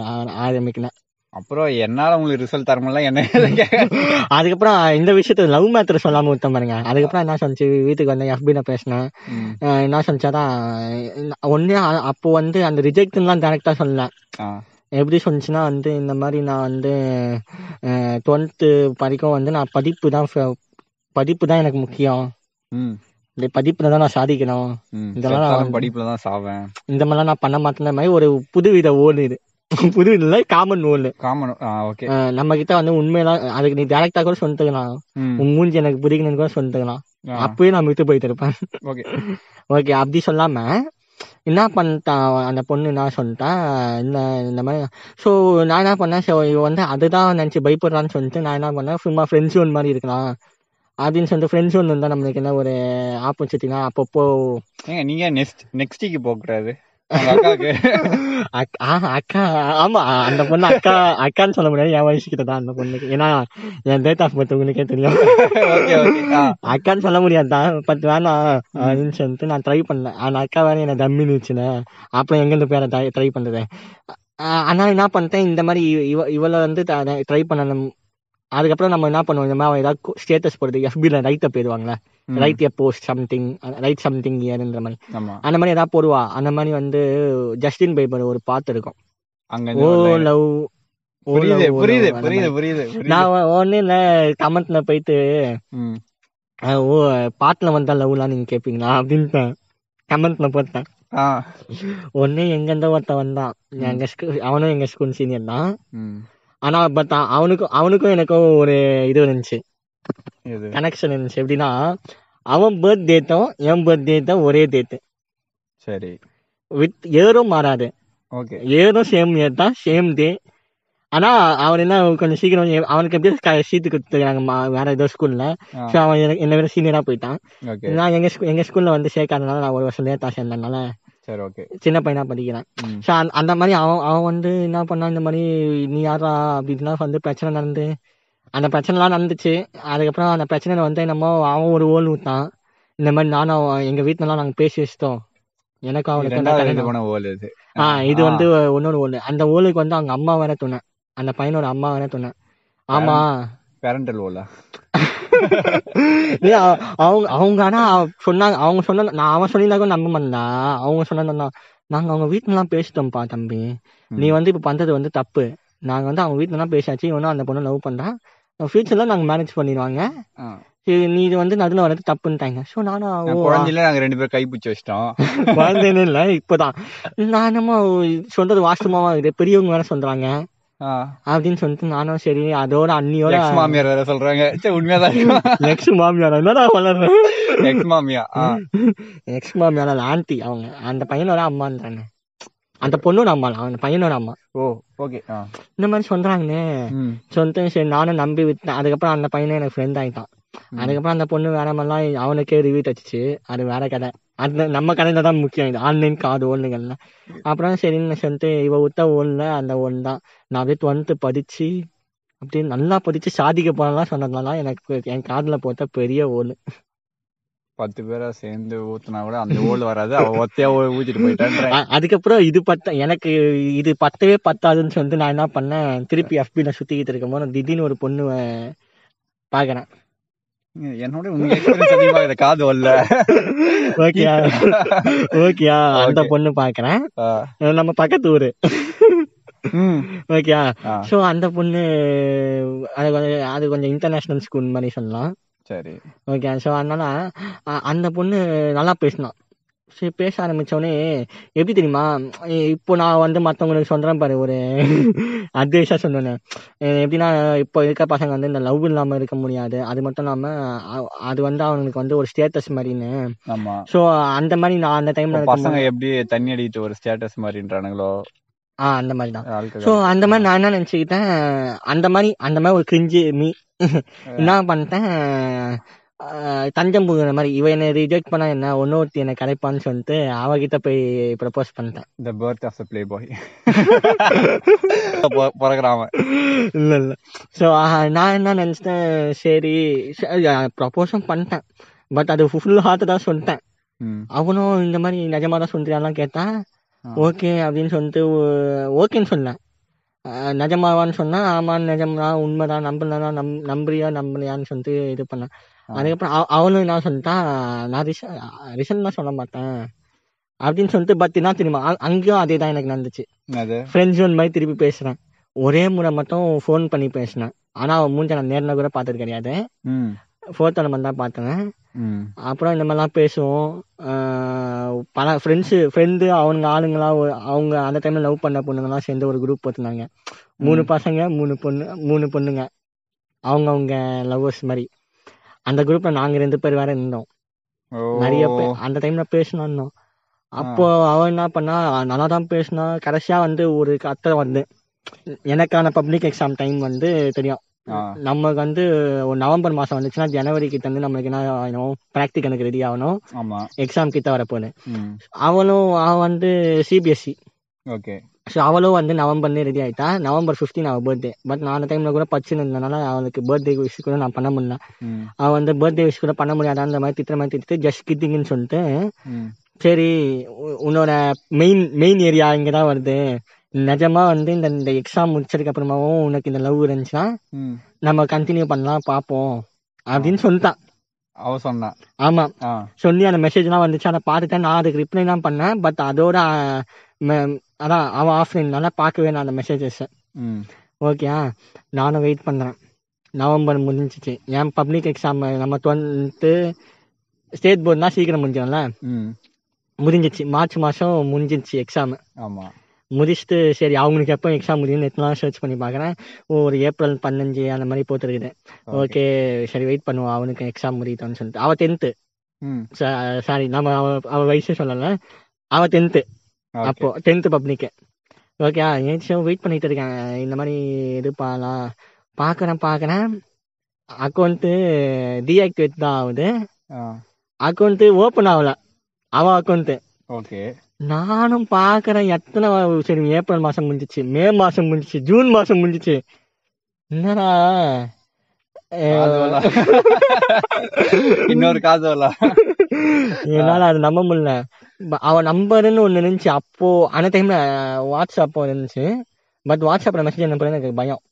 ஆரம்பிக்கல. அப்புறம் என்னால உங்களுக்கு ரிசல்ட் தரமெல்லாம் என்ன [laughs] அதுக்கப்புறம் இந்த விஷயத்த லவ் மேட்டர் சொல்லாம விட்டேன் பாருங்க. அதுக்கப்புறம் என்ன சொன்னிச்சு? வீட்டுக்கு வந்து FB ல பேசினேன். என்ன சொன்னாதான் ஒன்னே அப்போ வந்து அந்த ரிஜெக்ட்லாம் டேரக்டா சொல்லல. எப்படி சொன்னிச்சுன்னா வந்து இந்த மாதிரி நான் வந்து டுவெல்த்து வரைக்கும் வந்து நான் படிப்பு தான் படிப்பு தான் எனக்கு முக்கியம். இந்த படிப்புல தான் நான் சாதிக்கணும். இதெல்லாம் படிப்புல தான் சாவேன். இந்த மாதிரிலாம் நான் பண்ண மாட்டேன்ற மாதிரி ஒரு புதுவித ஓல் இது. [laughs] புது இல்ல காமன் ஓல் காமன் ஓகே நம்ம கிட்ட வந்து உண்மையெல்லாம் அதுக்கு நீ டேரக்டா கூட சொல்லிட்டுக்கலாம். உன் மூஞ்சி எனக்கு பிடிக்கணும்னு கூட சொல்லிட்டுக்கலாம். அப்பயே நான் விட்டு போயிட்டு இருப்பேன். ஓகே ஓகே [laughs] அப்படி சொல்லாம என்ன பண்ணிட்டான் அந்த பொண்ணு என்ன சொல்லிட்டா இந்த இந்த மாதிரி. ஸோ நான் என்ன பண்ணேன் ஸோ இவ வந்து அதுதான் நினச்சி பயப்படுறான்னு சொல்லிட்டு நான் என்ன பண்ணேன் சும்மா ஃப்ரெண்ட் ஜோன் மாதிரி இருக்கலாம். அப்படின்னு சொல்லிட்டு ஃப்ரெண்ட் ஜோன் இருந்தால் நம்மளுக்கு என்ன ஒரு ஆப்பர்ச்சுனிட்டினா அப்பப்போ நீங்க நெக்ஸ்ட் நெக்ஸ்டிக்கு போக கூடாது அக்காவுக்கு. அக்கா ஆமா அந்த பொண்ணு அக்கா அக்கான்னு சொல்ல முடியாது. என் வயசு கிட்ட தான் அந்த பொண்ணுக்கு. ஏன்னா என் டேட் ஆஃப் பர்த் உங்களுக்கே தெரியும். அக்கான்னு சொல்ல முடியாது. தான் பட் வேணாம் அப்படின்னு சொல்லிட்டு நான் ட்ரை பண்ணேன். அந்த அக்கா வேற என்ன தம்மின்னு வச்சுனேன் அப்புறம் எங்கேருந்து பேரை ட்ரை பண்றது? ஆஹ் ஆனா என்ன பண்ணிட்டேன்? இந்த மாதிரி இவ- இவ இவளை வந்து ட்ரை பண்ணணும். அதுக்கப்புறம் நம்ம என்ன பண்ணுவோம்? இந்த மாதிரி ஏதாவது ஸ்டேட்டஸ் போடுறது எஃபில ரைட்டை போயிடுவாங்களே. Write a post something write something இயர்ன்ற மாதிரி. அந்த மாதிரி ஏதாவது போடுவா? அந்த மாதிரி வந்து ஜஸ்டின் பைபர் ஒரு பாட்டு இருக்கும். ஓ. லவ் புரியுது புரியுது புரியுது புரியுது புரியுது. நான் ஒண்ணு இல்ல கமெண்ட்ல போயிட்டு ஓ பாட்டுல வந்தா லவ்லாம் நீங்க கேப்பீங்களா? அப்படின்ட்டேன். கமெண்ட்ல போட்டேன். ஒண்ணு எங்க இருந்த ஒருத்தன் வந்தான். எங்க அவனும் எங்க ஸ்கூல் சீனியர் தான். ஆனா பட் அவனுக்கும் அவனுக்கும் எனக்கும் ஒரு இது இருந்துச்சு. கனெக்ஷன் இருந்துச்சு. எப்படின்னா அவன் பர்த் டேட்டும் என் பர்த் டேட்டும் ஒரே டேட்டு சரி. வித் ஏரும் மாறாது. ஓகே ஏரும் சேம் இயர் தான் சேம் டே ஆனா அவன் என்ன கொஞ்சம் சீக்கிரம் அவனுக்கு எப்படியும் சீட்டு கொடுத்துருக்காங்க வேற ஏதோ ஸ்கூல்ல. ஸோ அவன் என்னை விட சீனியரா போயிட்டான். நான் எங்க எங்க ஸ்கூல்ல வந்து சேர்க்காதனால நான் ஒரு வருஷம் லேட்டா சேர்ந்ததுனால சரி ஓகே சின்ன பையனா படிக்கிறேன். ஸோ அந்த மாதிரி அவன் அவன் வந்து என்ன பண்ணான் இந்த மாதிரி நீ யாரா அப்படின்னா வந்து பிரச்சனை நடந்து அந்த பிரச்சனைலாம் நடந்துச்சு. அதுக்கப்புறம் அந்த பிரச்சனையில வந்து நம்ம அவன் ஒரு ஓல் ஊத்தான் இந்த மாதிரி நானும் எங்க வீட்டுலலாம் நாங்க பேசி வச்சிட்டோம். எனக்கும் அவனுக்கு ஓல் ஆ இது வந்து இன்னொரு ஒண்ணு அந்த ஓலுக்கு வந்து அவங்க அம்மா வேற துணை. அந்த பையனோட அம்மா வேற துணை. ஆமா. பேரண்டல் ஓலா? அவங்க அவங்க ஆனா சொன்னாங்க அவங்க சொன்ன நான் அவன் சொல்லியிருந்தா கூட நம்ப மாட்டா அவங்க சொன்னா நாங்க அவங்க வீட்டுல எல்லாம் பேசிட்டோம்ப்பா தம்பி நீ வந்து இப்ப பண்றது வந்து தப்பு நாங்க வந்து அவங்க வீட்டுல எல்லாம் பேசியாச்சு இவனும் அந்த பொண்ணு லவ் பண்றான் ஃபியூச்சர்ல நாங்க மேரேஜ் பண்ணிடுவாங்க நீ இது வந்து நடுவில் வர்றது தப்புன்ட்டாங்க ஸோ நானும் குழந்தையில நாங்க ரெண்டு பேரும் கைப்பிடிச்சு வச்சிட்டோம் குழந்தைன்னு இல்ல இப்பதான் நான் என்னமோ சொல்றது வாஸ்தவமா இது பெரியவங்க வேற சொல்றாங்க அப்படின்னு சொல்லிட்டு நானும் சரி அதோட அண்ணியோட மாமியார் வேற சொல்றாங்க. சே உண்மையாதான் எக்ஸ் மாமியார்? என்னடா வளர்றேன் எக்ஸ் மாமியா எக்ஸ் மாமியார்? ஆன்ட்டி அவங்க. அந்த பையனோட அம்மான்றாங்க. அந்த பொண்ணோட அம்மா அந்த பையனோட அம்மா. ஓ ஓகே இந்த மாதிரி சொல்றாங்கன்னு சொல்லிட்டு சரி நானும் நம்பி விட்டேன். அதுக்கப்புறம் அந்த பையனை எனக்கு ஃப்ரெண்ட் ஆயிட்டான். அதுக்கப்புறம் அந்த பொண்ணு வேற மாதிரிலாம் அவனுக்கே ரிவ்யூ தச்சுச்சு அது வேற கதை. அது நம்ம கதையில தான் முக்கியம் இது. ஆன்லைன் கார்டு ஓடுங்கள்ல அப்புறம் சரின்னு சொல்லிட்டு இவ விட்ட ஓடல அந்த ஒன் தான். நான் அப்படியே டுவெல்த்து படிச்சு அப்படியே நல்லா படிச்சு சாதிக்க போனலாம் சொன்னதுனால எனக்கு என் காதுல போட்ட பெரிய ஓடு பத்து பேரா சேர்ந்து ஊத்துனா கூட அந்த ஓல் வராது. அவ ஒத்தையா ஊத்திட்டு போயிட்டான்ற அ- அதுக்கப்புறம் இது பத்த எனக்கு இது பத்தவே பத்தாதுன்னு சொல்லிட்டு நான் என்ன பண்ணேன் திருப்பி FB ல சுத்திக்கிட்டு இருக்கும் போது திடீர்னு ஒரு பொண்ணு பாக்குறேன். என்னோட உங்க எக்ஸ்பீரியன்ஸ் அதிகமா இருக்குது காது வரல ஓகேயா ஓகேயா அந்த. பொண்ணு பாக்குறேன். நம்ம பக்கத்து ஊரு. ஓகேயா சோ அந்த பொண்ணு அது கொஞ்சம் அது கொஞ்சம் இன்டர்நேஷனல் ஸ்கூல் மாதிரி சொல்லலாம். சரி. ஓகே ஸோ அதனால அந்த பொண்ணு நல்லா பேசினான் சரி பேச ஆரம்பிச்சோடனே எப்படி தெரியுமா? இப்போ நான் வந்து மற்றவங்களுக்கு சொல்றேன் பாரு ஒரு அட்வைஸா சொன்னேன். எப்படின்னா இப்போ இருக்க பசங்க வந்து இந்த லவ் இல்லாம இருக்க முடியாது. அது மட்டும் இல்லாம அ- அது வந்து அவனுக்கு வந்து ஒரு ஸ்டேட்டஸ் மாதிரின்னு. ஸோ அந்த மாதிரி நான் அந்த டைம்ல பசங்க எப்படி தண்ணி அடிக்கிட்டு ஒரு ஸ்டேட்டஸ் மாதிரின்றானுங்களோ? ஆ அந்த மாதிரி தான். ஸோ அந்த மாதிரி நான் என்ன நினச்சிக்கிட்டேன் அந்த மாதிரி அந்த மாதிரி ஒரு கிரிஞ்சு மீ என்ன பண்ணிட்டேன் தஞ்சம் புகுற மாதிரி இவ என்னை ரிஜெக்ட் பண்ணா என்ன? ஒன்னொருத்தி என்னை கரைப்பான்னு சொல்லிட்டு அவகிட்ட போய் ப்ரப்போஸ் பண்ணிட்டேன். The birth of the playboy பிறகுறாம இல்ல இல்ல. ஸோ நான் என்ன நினைச்சிட்டேன்? சரி ப்ரப்போஸும் பண்ணிட்டேன். பட் அது ஃபுல் ஹார்ட் தான் சொல்லிட்டேன். அவனும் இந்த மாதிரி நிஜமா தான் சொல்றியாலாம் கேட்டான். ஆ. ஓகே அப்படின்னு சொல்லிட்டு ஓகேன்னு சொன்னேன். நிஜமாவான்னு சொன்னா ஆமான்னு நிஜம்தான் உண்மைதான் நம்பலாம் நம் நம்புறியா நம்பலையான்னு சொல்லிட்டு இது பண்ணேன். அதுக்கப்புறம் அவ- அவனும் என்ன சொல்லிட்டான் நான் ரிச ரிசல்ட்லாம் சொல்ல மாட்டேன். அப்படின்னு சொல்லிட்டு தெரியுமா அ- அங்கேயும் அதே தான் எனக்கு நடந்துச்சு. ஃப்ரெண்ட்ஸ் ஒன் மாதிரி திருப்பி பேசுறேன். ஒரே முறை மட்டும் ஃபோன் பண்ணி பேசினேன். ஆனா அவன் மூஞ்ச நான் நேரில் கூட பார்த்தது கிடையாது. ஃபோட்டோல மட்டும் தான் பார்த்தேன் அப்புறம் இந்த மாதிரிலாம் பேசுவோம். பல ஃப்ரெண்ட்ஸு ஃப்ரெண்டு அவனுங்க ஆளுங்களா ஒரு- அவங்க அந்த டைம்ல லவ் பண்ண பொண்ணுங்கலாம் சேர்ந்து ஒரு குரூப் போட்டிருந்தாங்க. மூணு பசங்க மூணு பொண்ணு மூணு பொண்ணுங்க. அவங்க அவங்க லவ்வர்ஸ் மாதிரி. அந்த குரூப்ல நாங்க ரெண்டு பேர் வேற இருந்தோம். நிறைய பேர் அந்த டைம்ல பேசணும் இருந்தோம். அப்போ அவன் என்ன பண்ணா நல்லா தான் பேசினா கடைசியா வந்து ஒரு கத்தை வந்து எனக்கான பப்ளிக் எக்ஸாம் டைம் வந்து தெரியும். நமக்கு வந்து ஒரு நவம்பர் மாசம் வந்துச்சுன்னா ஜனவரி கிட்ட வந்து நம்மளுக்கு என்ன ஆகணும் ப்ராக்டிகலுக்கு ரெடி ஆகணும். எக்ஸாம் கிட்ட வரப்போகுது. ம். அவளும் அவன் வந்து சிபிஎஸ்சி ஓகே. ஸோ அவளும் வந்து நவம்பர்லேயே ரெடி ஆயிட்டா. நவம்பர் ஃபிஃப்டீன் அவள் பர்த்டே பட் நான் அந்த டைம்ல கூட பச்சுன்னு இருந்தனால அவளுக்கு பர்த்டே விஷ் கூட நான் பண்ண முடியல. ம். அவன் வந்து பர்த்டே விஷ் கூட பண்ண முடியாத? அந்த மாதிரி திட்டுற மாதிரி திட்டு ஜஸ்ட் கிட்டிங்னு சொல்லிட்டு சரி உன்னோட மெயின் மெயின் ஏரியா இங்கே தான் வருது. நிஜமா வந்து இந்த இந்த எக்ஸாம் முடிச்சதுக்கு அப்புறமாவும் உனக்கு இந்த லவ் இருந்துச்சுன்னா நம்ம கண்டினியூ பண்ணலாம் பார்ப்போம் அப்படின்னு சொல்லிட்டான் அவ சொன்னா. ஆமா. சொல்லி அந்த மெசேஜ்லாம் வந்துச்சு. அதை பார்த்துட்டேன். நான் அதுக்கு ரிப்ளை தான் பண்ணேன். பட் அதோட அதான் அவன் ஆஃப்லைன்னால பார்க்கவே நான் அந்த மெசேஜஸ் ம். ஓகே நானும் வெயிட் பண்ணுறேன் நவம்பர் முடிஞ்சிச்சு. ஏன் பப்ளிக் எக்ஸாம் நம்ம டுவெல்த்து ஸ்டேட் போர்டுனா சீக்கிரம் முடிஞ்சிடும்ல? ம். முடிஞ்சிச்சு. மார்ச் மாதம் முடிஞ்சிச்சு எக்ஸாம் ஆமா. முடிச்சுட்டு சரி அவங்களுக்கு எப்போ எக்ஸாம் முடியும் நெட்லாம் சர்ச் பண்ணி பார்க்குறேன். ஒரு ஏப்ரல் பதினஞ்சு அந்த மாதிரி போட்டுருக்குது. ஓகே சரி வெயிட் பண்ணுவோம். அவனுக்கு எக்ஸாம் முடியட்டோன்னு சொல்லிட்டு. அவள் டென்த்து சாரி நம்ம அவ அவ வயசே சொல்லல. அவ டென்த்து ஓகே அப்போ டென்த் பப்ளிக். ஓகே ஏதாச்சும் வெயிட் பண்ணிட்டு இருக்கேன். இந்த மாதிரி பண்ணலாம். பார்க்குறேன் பார்க்குறேன் அக்கௌண்ட்டு டீஆக்டிவேட் தான் ஆகுது. அக்கௌண்ட்டு ஓப்பன் ஆகல. அவன் அக்கௌண்ட்டு ஓகே நானும் பார்க்குறேன் எத்தனை வா- சரி ஏப்ரல் மாதம் முடிஞ்சிச்சு. மே மாதம் முடிஞ்சிச்சு. ஜூன் மாதம் முடிஞ்சிச்சு. என்னடா? [laughs] இன்னொரு காதோலா என்னால அது நம்ப முடியல. அவன் நம்பருன்னு ஒண்ணு இருந்துச்சு. அப்போ அந்த டைம்ல வாட்ஸ்அப் இருந்துச்சு. பட் வாட்ஸ்அப்ல மெசேஜ் அனுப்புறது எனக்கு பயம்.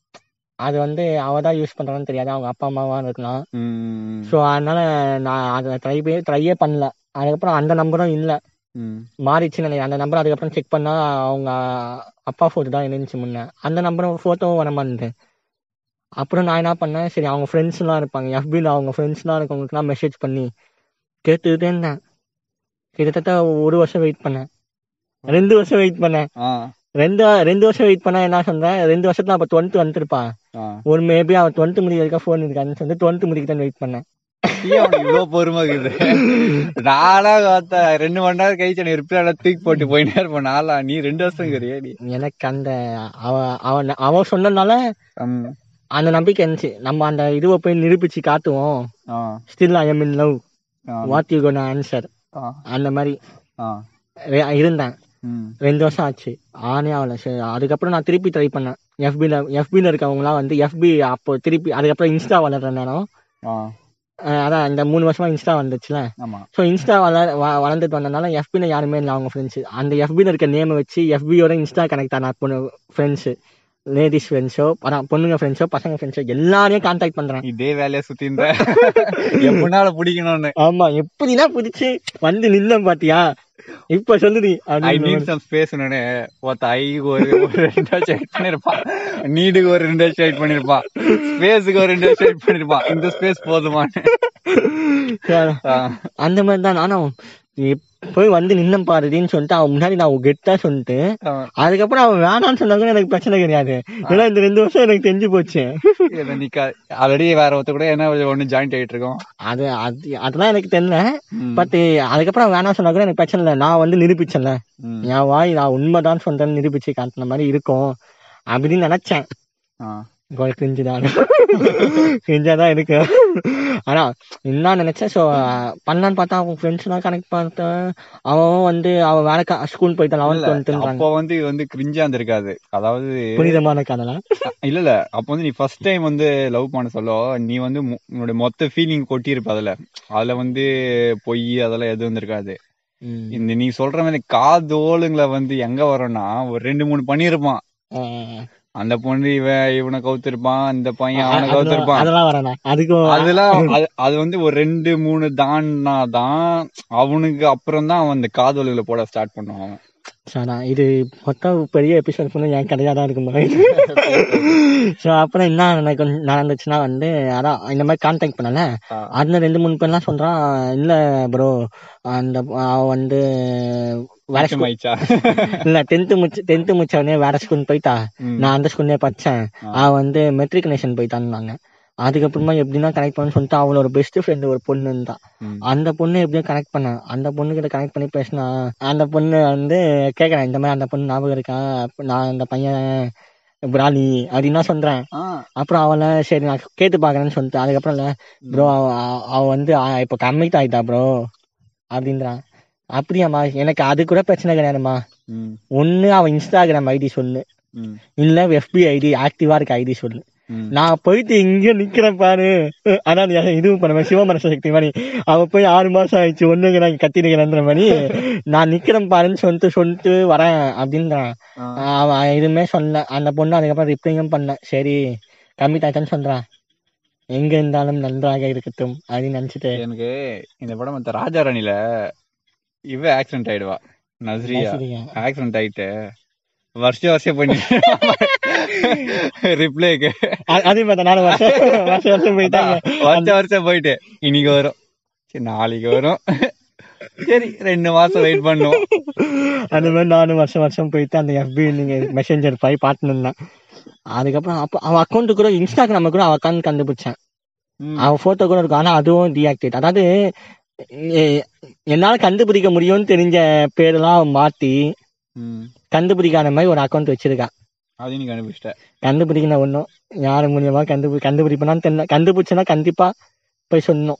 அது வந்து அவ தான் யூஸ் பண்றான்னு தெரியாது. அவங்க அப்பா அம்மாவா இருக்கலாம். ஸோ அதனால நான் அதை ட்ரை ட்ரையே பண்ணல. அதுக்கப்புறம் அந்த நம்பரும் இல்ல. ம். மாறிடுச்சுன்னு நினைக்கிறேன். அந்த நம்பர் அதுக்கப்புறம் செக் பண்ணா அவங்க அப்பா போட்டோ தான் இருந்துச்சு முன்ன. அந்த நம்பரும் போட்டோவும் வர மாட்டேன் அப்புறம் நான் என்ன பண்ணேன்? சரி அவங்க ஃப்ரெண்ட்ஸ்லாம் இருப்பாங்க. எஃபியில் அவங்க ஃப்ரெண்ட்ஸ்லாம் இருக்கவங்களுக்குலாம் மெசேஜ் பண்ணி கேட்டுக்கிட்டே கிட்டத்தட்ட ஒரு வருஷம் வெயிட் பண்ணேன். ரெண்டு வருஷம் வெயிட் பண்ணேன். ரெண்டு ரெண்டு வருஷம் வெயிட் பண்ணா என்ன சொல்றேன் ரெண்டு வருஷத்துல அப்ப டுவெல்த் வந்துருப்பான் ஒரு மேபி அவன் டுவெல்த் முடிக்கிறதுக்கா ஃபோன் இருக்கான்னு சொல்லிட்டு டுவெல்த் முடிக்க தான் வெயிட் பண்ணேன். இவ்வளவு பொறுமை இருக்குது? நானா பார்த்தா ரெண்டு மணி நேரம் கழிச்சு நீ ரிப்ளை தூக்கி போட்டு போயினே இருப்பேன். நாளா நீ ரெண்டு வருஷம் கிறியா நீ. எனக்கு அந்த அவன் அவன் சொன்னதுனால. அந்த நம்பிக்கை இருந்துச்சு. நம்ம அந்த இதுவை போய் நிரூபிச்சு காட்டுவோம். Still I am in love what you gonna answer அந்த மாதிரி இருந்தேன். ரெண்டு வருஷம் ஆச்சு. ஆனே ஆகல. சரி அதுக்கப்புறம் நான் திருப்பி ட்ரை பண்ணேன். எஃபில எஃபில இருக்கவங்களாம் வந்து எஃபி அப்போ திருப்பி அதுக்கப்புறம் இன்ஸ்டா வளர்ற நேரம். ஆ. அஹ் அதான் இந்த மூணு வருஷமா இன்ஸ்டா வந்துச்சுல ஸோ இன்ஸ்டா வளர வளர்ந்துட்டு வந்ததுனால எஃபில யாருமே இல்லை அவங்க ஃப்ரெண்ட்ஸ் அந்த எஃபில இருக்க நேமை வச்சு எஃபியோட இன்ஸ்டா கனெக்ட் ஆன பொண்ணு ஃப்ரெண்ட்ஸ் லேடிஸ் ஃப்ரெண்ட்ஸோ அதான் பொண்ணுங்க ஃப்ரெண்ட்ஸோ பசங்க ஃப்ரெண்ட்ஸோ எல்லாரையும் கான்டாக்ட் பண்றேன். இதே வேலையை சுத்தி இருந்த [laughs] எப்படினால பிடிக்கணும்னு. ஆமா எப்படின்னா புடிச்சு வந்து நின்ன பாத்தியா? இப்ப சொல்லுடி ஐ நீட் சம் ஸ்பேஸ் ஒருத்த ஐக்கு ஒரு ரெண்டு வருஷம் வெயிட் பண்ணிருப்பான் நீடுக்கு ஒரு ரெண்டு வருஷம் வெயிட் பண்ணிருப்பான் ஸ்பேஸுக்கு ஒரு ரெண்டு வருஷம் வெயிட் பண்ணிருப்பான் இந்த ஸ்பேஸ் போதுமான்னு. அந்த மாதிரி தான் நானும். போய் வந்து நின்னம் பாருடின்னு சொல்லிட்டு அவன் முன்னாடி நான் கெட்டா சொல்லிட்டு. அதுக்கப்புறம் அவன் வேணாம்னு சொன்னாங்க எனக்கு பிரச்சனை கிடையாது. ஏன்னா இந்த ரெண்டு வருஷம் எனக்கு தெரிஞ்சு போச்சு. ஆல்ரெடி வேற ஒருத்த கூட என்ன ஒண்ணு ஜாயிண்ட் ஆயிட்டு இருக்கோம். அது அது அதெல்லாம் எனக்கு தெரியல. பட் அதுக்கப்புறம் வேணாம் சொன்னா கூட எனக்கு பிரச்சனை இல்லை. நான் வந்து நிரூபிச்சேன்ல. என் வாய் நான் உண்மைதான் சொல்றேன்னு நிரூபிச்சு காட்டின மாதிரி இருக்கும். அப்படின்னு நினைச்சேன். ஆ. கிரிஞ்சு தான் கிரிஞ்சா தான் இருக்கு ஆனா என்ன நினைச்சேன் ஸோ பண்ணலான்னு பார்த்தா அவங்க ஃப்ரெண்ட்ஸ்லாம் கனெக்ட் பார்த்தேன் அவன் வந்து அவன் வேற ஸ்கூல் போயிட்டான் லெவன்த் டுவெல்த்ன்றாங்க அப்போ வந்து வந்து கிரிஞ்சா இருந்திருக்காது அதாவது புனிதமான கதலாம் இல்ல இல்ல அப்ப வந்து நீ ஃபர்ஸ்ட் டைம் வந்து லவ் பண்ண சொல்ல. நீ வந்து உன்னுடைய மொத்த ஃபீலிங் கொட்டி இருப்ப அதுல. அதுல வந்து பொய் அதெல்லாம் எதுவும் இருந்திருக்காது இந்த நீ சொல்ற மாதிரி காதோளுங்களை வந்து எங்க வரும்னா ஒரு ரெண்டு மூணு பண்ணிருப்பான் அந்த பொண்ணு இவன் இவனை கவுத்திருப்பான் இந்த பையன் அவனை கவுத்திருப்பான். அதெல்லாம் வரேண்ணா அதுக்கும் அதெல்லாம் [laughs] அது- வந்து ஒரு ரெண்டு மூணு தான்னா தான் அவனுக்கு அப்புறம் தான் அவன் அந்த காதோளுகளை போட ஸ்டார்ட் பண்ணுவான் அவன் சாரா இது மொத்தம் பெரிய எபிசோட் ஃபுல்லாக என் கதையாக தான் இருக்கும் ஸோ அப்புறம் என்ன எனக்கு வந்து நடந்துச்சுன்னா வந்து அதான் இந்த மாதிரி கான்டாக்ட் பண்ணல. அந்த ரெண்டு மூணு பேர்லாம் சொல்றான் இல்ல ப்ரோ அந்த அவ வந்து வேற [laughs] இல்ல டென்த்து முடிச்சு டென்த்து முடிச்ச உடனே வேற ஸ்கூல் போயிட்டா. நான் அந்த ஸ்கூல்லே படிச்சேன் ஆ. அவ வந்து மெட்ரிகுலேஷன் போயிட்டான்னாங்க அதுக்கப்புறமா எப்படின்னா கனெக்ட் பண்ணு சொல்லிட்டு அவளோட பெஸ்ட் ஃப்ரெண்டு ஒரு பொண்ணு இருந்தா. அந்த பொண்ணு எப்படியோ கனெக்ட் பண்ணேன் அந்த பொண்ணு கிட்ட கனெக்ட் பண்ணி பேசினா அந்த பொண்ணு வந்து கேக்குறேன் இந்த மாதிரி அந்த பொண்ணு ஞாபகம் இருக்கா? நான் அந்த பையன் பிராலி அப்படின்னா சொல்றேன். அப்புறம் அவளை சரி நான் கேட்டு பாக்குறேன்னு சொல்லிட்டு அதுக்கப்புறம் இல்ல ப்ரோ அவ வந்து இப்ப கம்மிட் ஆயிட்டா ப்ரோ அப்படின்றான். அப்படியாம்மா எனக்கு அது கூட பிரச்சனை கிடையாதும்மா. ம், ஒண்ணு அவன் இன்ஸ்டாகிராம் ஐடி சொல்லு. இல்ல எஃபி ஐடி ஆக்டிவா இருக்க ஐடி சொல்லு. நான் போயிட்டு இங்க நிக்கிறேன் பாரு. ஆனா நீ இதுவும் பண்ண சிவமனச சக்தி மாதிரி. அவ போய் ஆறு மாசம் ஆயிடுச்சு ஒண்ணுங்க நான் கத்திருக்கிறேன்ற மாதிரி. நான் நிக்கிறேன் பாருன்னு சொல்லிட்டு சொல்லிட்டு வரேன் அப்படின்றான். அவன் எதுவுமே சொல்ல அந்த பொண்ணு அதுக்கப்புறம் ரிப்ளையும் பண்ண சரி கம்மி ஆச்சான்னு சொல்றான். எங்க இருந்தாலும் நன்றாக இருக்கட்டும் அப்படின்னு நினைச்சிட்டு. எனக்கு இந்த படம் மத்த ராஜா ராணில இவ ஆக்சிடென்ட் ஆயிடுவா. நஸ்ரியா. ஆக்சிடென்ட் ஆயிட்டு வருஷம் வருஷம் பண்ணி ரிப்ளைக்கு அதே மாதிரி நானும் வருஷம் வருஷம் வருஷம் போயிட்டாங்க வருஷம் வருஷம் போயிட்டு இன்னைக்கு வரும் சரி நாளைக்கு வரும் சரி ரெண்டு மாசம் வெயிட் பண்ணுவோம் அந்த மாதிரி நானும் வருஷம் வருஷம் போயிட்டு அந்த எஃபி நீங்க மெசேஞ்சர் போய் பார்த்துன்னு அதுக்கப்புறம் அப்போ அவன் அக்கௌண்ட் கூட இன்ஸ்டாகிராம கூட அவன் அக்கௌண்ட் கண்டுபிடிச்சேன். அவன் போட்டோ கூட இருக்கும் ஆனா அதுவும் டீஆக்டிவேட் அதாவது என்னால கண்டுபிடிக்க முடியும்னு தெரிஞ்ச பேரெல்லாம் மாத்தி. கண்டுபிடிக்காத மாதிரி ஒரு அக்கௌண்ட் வச்சிருக்கா அதையும் நீ கண்டுபிடிச்சிட்ட. கண்டுபிடிக்கணும் ஒன்றும் யார் மூலியமா கண்டுபி கண்டுபிடிப்பனான்னு தெரியல. கண்டுபிடிச்சனா கண்டிப்பா போய் சொல்லணும்.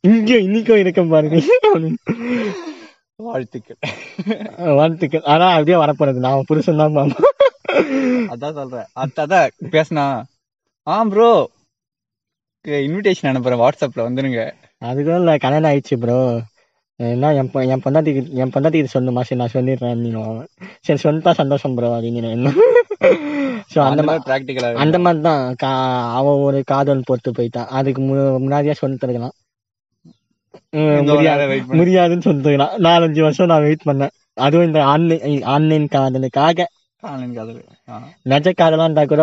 இங்க இன்னைக்கும் இருக்க பாருங்க. வாழ்த்துக்கள். வாழ்த்துக்கள். ஆனா அப்படியே வரப்போறது. நான் புருஷன் தான் மாமா. அதான் சொல்றேன். அத- அதான் பேசுனா ஆ ப்ரோ இன்விடேஷன் அனுப்புறேன். வாட்ஸ்அப்ல வந்துருங்க. அதுக்கும் இல்ல கல்யாணம் ஆயிடுச்சு ப்ரோ என்ன என் பொ- என் பொண்டாட்டிக்கு என் பொண்டாட்டிக்கு சொல்லணுமா? சரி நான் சொல்லிடுறேன் நீங்க சரி சொல்லிட்டா சந்தோஷம் ப்ரோ அப்படின்னு என்ன? ஸோ அந்த மாதிரி பிராக்டிகலா அந்த மாதிரி தான் கா அவன் ஒரு காதல் போட்டு போயிட்டான் அதுக்கு மு- முன்னாடியே சொல்லிட்டு இருக்கலாம் உம், முடியாது. முடியாதுன்னு சொல்லிட்டுருக்கலாம் நாலஞ்சு வருஷம் நான் வெயிட் பண்ணேன். அதுவும் இந்த ஆன்லைன் ஆன்லைன் காதலுக்காக. ஆன்லைன் காதல். ஆ. நெஜ காதலா இருந்தா கூட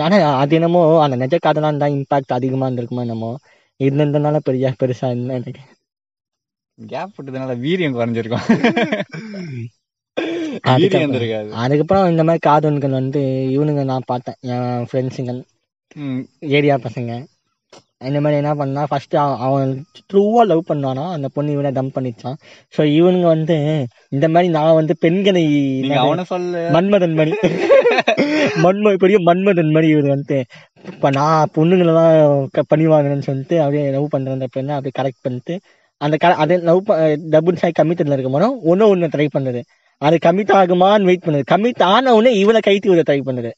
ஆனா அது என்னமோ அந்த நெஜ காதலா இருந்தா இம்பாக்ட் அதிகமா இருந்திருக்குமோ என்னமோ. இருந்ததுனால பெரிய பெருசா இல்லை எனக்கு கேப் விட்டதுனால வீரியம் குறைஞ்சிருக்கும். [laughs] அதுக்கப்புறம் இந்த மாதிரி காதல்கள் வந்து இவனுங்க நான் பார்த்தேன் என் ஃப்ரெண்ட்ஸுங்க ம், ஏரியா பசங்க. இந்த மாதிரி என்ன பண்ணா ஃபர்ஸ்ட் அவன் ட்ரூவா லவ் பண்ணானா அந்த பொண்ணு இவனை டம்ப் பண்ணிச்சான். ஸோ இவனுங்க வந்து இந்த மாதிரி நான் வந்து பெண்களை நீங்க அவன சொல்ல. மன்மதன் மணி [laughs] மன்ம பெரிய மன்மதன் மாதிரி இவர் வந்து இப்ப நான் பொண்ணுங்களெல்லாம் பண்ணி வாங்கினேன்னு சொல்லிட்டு அப்படியே லவ் பண்ற அந்த பெண்ணை அப்படியே கரெக்ட் பண்ணிட்டு அந்த க அதே லவ் டபுள் சாய் கமிட்டட்ல இருக்கும் போது ஒன்னும் ஒன்று ட்ரை பண்ணுது. அது கமிட் ஆகுமான்னு வெயிட் பண்ணுது. கமிட் ஆன உடனே இவனை கைத்தி விட ட்ரை பண்ணுது.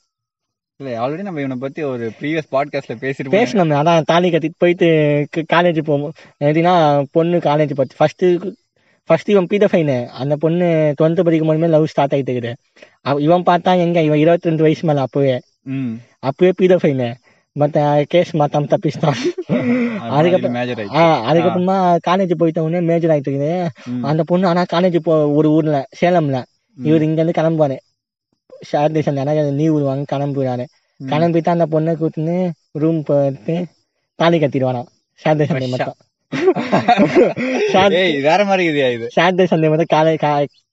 இல்ல ஆல்ரெடி நம்ம இவனை பத்தி ஒரு ப்ரீவியஸ் பாட்காஸ்ட்ல பேசிருப்போம் பேசணும். அதான் தாலி கட்டிட்டு போயிட்டு காலேஜ் போவோம் எப்படின்னா பொண்ணு காலேஜ் பார்த்து ஃபர்ஸ்ட் ஃபர்ஸ்ட் இவன் பீட ஃபைனு அந்த பொண்ணு டுவெல்த் படிக்கும் போதுமே லவ் ஸ்டார்ட் ஆயிட்டு இருக்குது. இவன் பார்த்தா எங்க? இவன் இருபத்தி ரெண்டு வயசு மேல அப்பவே. அப்பவே பீட ஃபைனு பட் கேஸ் மாத்தாம தப்பிச்சிட்டான் அதுக்கப்புறம் அதுக்கப்புறமா காலேஜ் போயிட்ட உடனே மேஜர் ஆயிட்டு இருக்குது அந்த பொண்ணு ஆனா காலேஜ் போ ஒரு ஊர்ல சேலம்ல இவர் இங்க இருந்து கிளம்புவாரு சாட்டர்டே ஆனா லீவ் விடுவாங்க கிளம்புறாரு கிளம்பிட்டு அந்த பொண்ணை கூட்டின்னு ரூம் போயிட்டு தாலி கட்டிடுவாராம் சாட்டர்டே சண்டே மட்டும் வேற மாதிரி இது சாட்டர்டே சண்டே மட்டும் காலை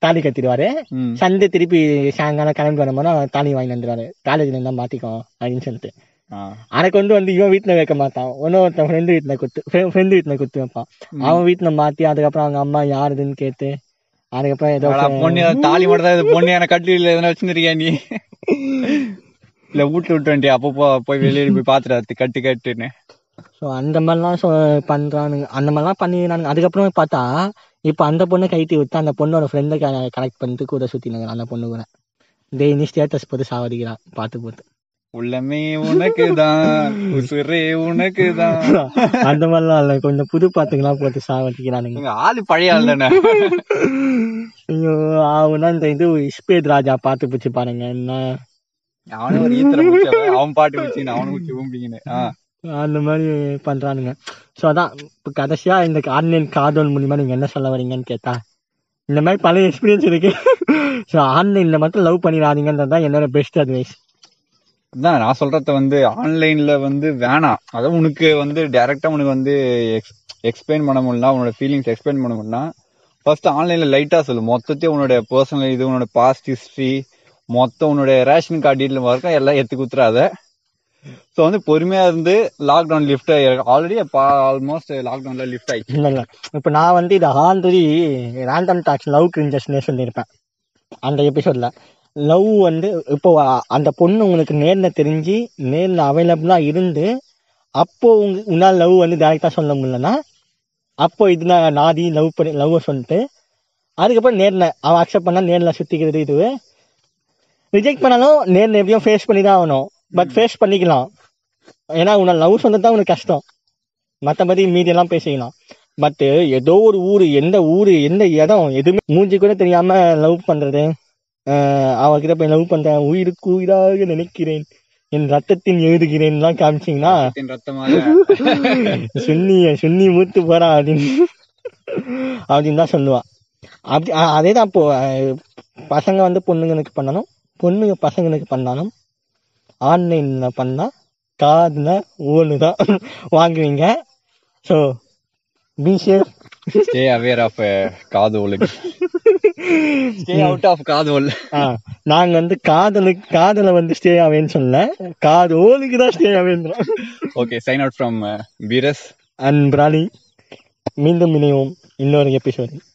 தாலி கட்டிடுவாரு ம். சண்டே திருப்பி சாயங்காலம் கிளம்பி வரும்போது தாலி வாங்கி வந்துடுவாரு காலேஜ்ல இருந்தா மாத்திக்கோ அப்படின்னு சொல்லிட்டு. அதை கொண்டு வந்து இவன் வீட்டுல வைக்க மாட்டான். இன்னொருத்தன் ஃப்ரெண்டு வீட்டுல குத்து ஃப்ரெண்டு வீட்டுல குத்து வைப்பான். அவன் வீட்டுல மாத்தி அதுக்கப்புறம் அவங்க அம்மா யாருதுன்னு கேட்டு அதுக்கப்புறம் ஏதோ பொண்ணு தாலி மட்டும் தான் பொண்ணு எனக்கு கட்டில எதனா வச்சுருக்கியா நீ? இல்ல வீட்டுல விட்டு வந்துட்டியா? அப்பப்போ போய் வெளியே போய் பாத்துட்டு கட்டு கட்டுன்னு. ஸோ அந்த மாதிரிலாம் சொ பண்றானுங்க. அந்த மாதிரிலாம் பண்ணிடுறானுங்க. அதுக்கப்புறம் பார்த்தா இப்போ அந்த பொண்ணை கைட்டி விட்டு அந்த பொண்ணோட ஃப்ரெண்டை கனெக்ட் பண்ணிட்டு கூட சுத்தினாங்க அந்த பொண்ணு கூட. டெய்லி ஸ்டேட்டஸ் போட்டு சாவடிக்கிறான் பார்த்து போட்டு. உள்ளமே உனக்கு தான் உசுரே உனக்கு தான் [laughs] அந்த மாதிரிலாம் இல்லை. கொஞ்சம் புது பாத்துக்கெல்லாம் போட்டு சாவடிக்கிறானுங்க. எங்க ஆளு பழைய ஆள் தானே. ஐயோ அவனா இந்த இது இஸ்பேத் ராஜா பார்த்து பிடிச்சி பாருங்க. என்ன? அவனும் ஒரு ஈத்திர அவன் பாட்டு வச்சு அவனும் ஆ. அந்த மாதிரி பண்றானுங்க. ஸோ அதான் இப்போ கடைசியா இந்த ஆன்லைன் காதல் மூலியமா நீங்க என்ன சொல்ல வரீங்கன்னு கேட்டா இந்த மாதிரி பல எக்ஸ்பீரியன்ஸ் இருக்கு. ஸோ ஆன்லைன்ல மட்டும் லவ் பண்ணிடாதீங்கன்றது தான் என்னோட பெஸ்ட் அட்வைஸ் அதான் நான் சொல்றத வந்து ஆன்லைன்ல வந்து வேணாம். அதான் உனக்கு வந்து டைரக்டா உனக்கு வந்து எக்ஸ்பிளைன் பண்ண முடியல உன்னோட ஃபீலிங்ஸ் எக்ஸ்பிளைன் பண்ண முடியல ஃபர்ஸ்ட் ஆன்லைன்ல லைட்டா சொல்லு. மொத்தத்தையும் உன்னோட பர்சனல் இது உன்னோட பாஸ்ட் ஹிஸ்டரி மொத்தம் உன்னோட ரேஷன் கார்டு டீட்டெயில் வரைக்கும் எல்லாம் எடுத்து குத்துறாத ஸோ வந்து பொறுமையா இருந்து லாக்டவுன் லிஃப்ட் ஆல்ரெடி ஆல்மோஸ்ட் லாக்டவுன்ல லிஃப்ட் ஆயிடுச்சு. இல்லை இல்லை. இப்போ நான் வந்து இது ஆல்ரெடி ரேண்டம் டாக்ஸ் லவ் கிரிஞ்சஸ்னே சொல்லியிருப்பேன். அந்த எபிசோட்ல லவ் வந்து இப்போ அந்த பொண்ணு உங்களுக்கு நேர்ல தெரிஞ்சு நேர்ல அவைலபிளா இருந்து அப்போ உங்க உன்னால் லவ் வந்து டேரக்டா சொல்ல முடியலன்னா அப்போ இது நான் நாதி லவ் பண்ணி லவ் சொல்லிட்டு அதுக்கப்புறம் நேர்ல அவன் அக்செப்ட் பண்ணா நேர்ல சுத்திக்கிறது இது. ரிஜெக்ட் பண்ணாலும் நேர்ல எப்படியும் ஃபேஸ் பண்ணி தான் ஆகணும். பட் ஃபேஸ் பண்ணிக்கலாம். ஏன்னா உன்னை லவ் சொன்னது தான் உனக்கு கஷ்டம். மற்றபடி மீதியெல்லாம் பேசிக்கலாம். பட் ஏதோ ஒரு ஊர் எந்த ஊர் எந்த இடம் எதுவுமே மூஞ்சி கூட தெரியாம லவ் பண்றது. ஆஹ் அவகிட்ட போய் லவ் பண்றேன். உயிருக்கு உயிராக நினைக்கிறேன். என் ரத்தத்தின் எழுதுகிறேன்லாம் காமிச்சீங்கன்னா ரத்தமாக. சுன்னி மூத்து போறா அப்படின்னு. அப்படின்னு தான் சொல்லுவா. அப்படி அதே தான் இப்போ பசங்க வந்து பொண்ணுங்களுக்கு பண்ணணும். பொண்ணுங்க பசங்களுக்கு பண்ணாலும் ஆன்லைன்ல பண்ணா காதுல ஓனு தான் வாங்குவீங்க. So be safe stay aware of காது ஒழுங்கு. ஸ்டே அவுட் ஆஃப் நாங்க வந்து காதலுக்கு காதல வந்து ஸ்டே ஆவேன்னு சொல்ல காது ஓலுக்கு தான் ஸ்டே ஆவேன்றோம் ஓகே சைன் அவுட் ஃப்ரம் வீரஸ் அண்ட் பிராலி மீண்டும் இணைவோம். இன்னொரு எபிசோடு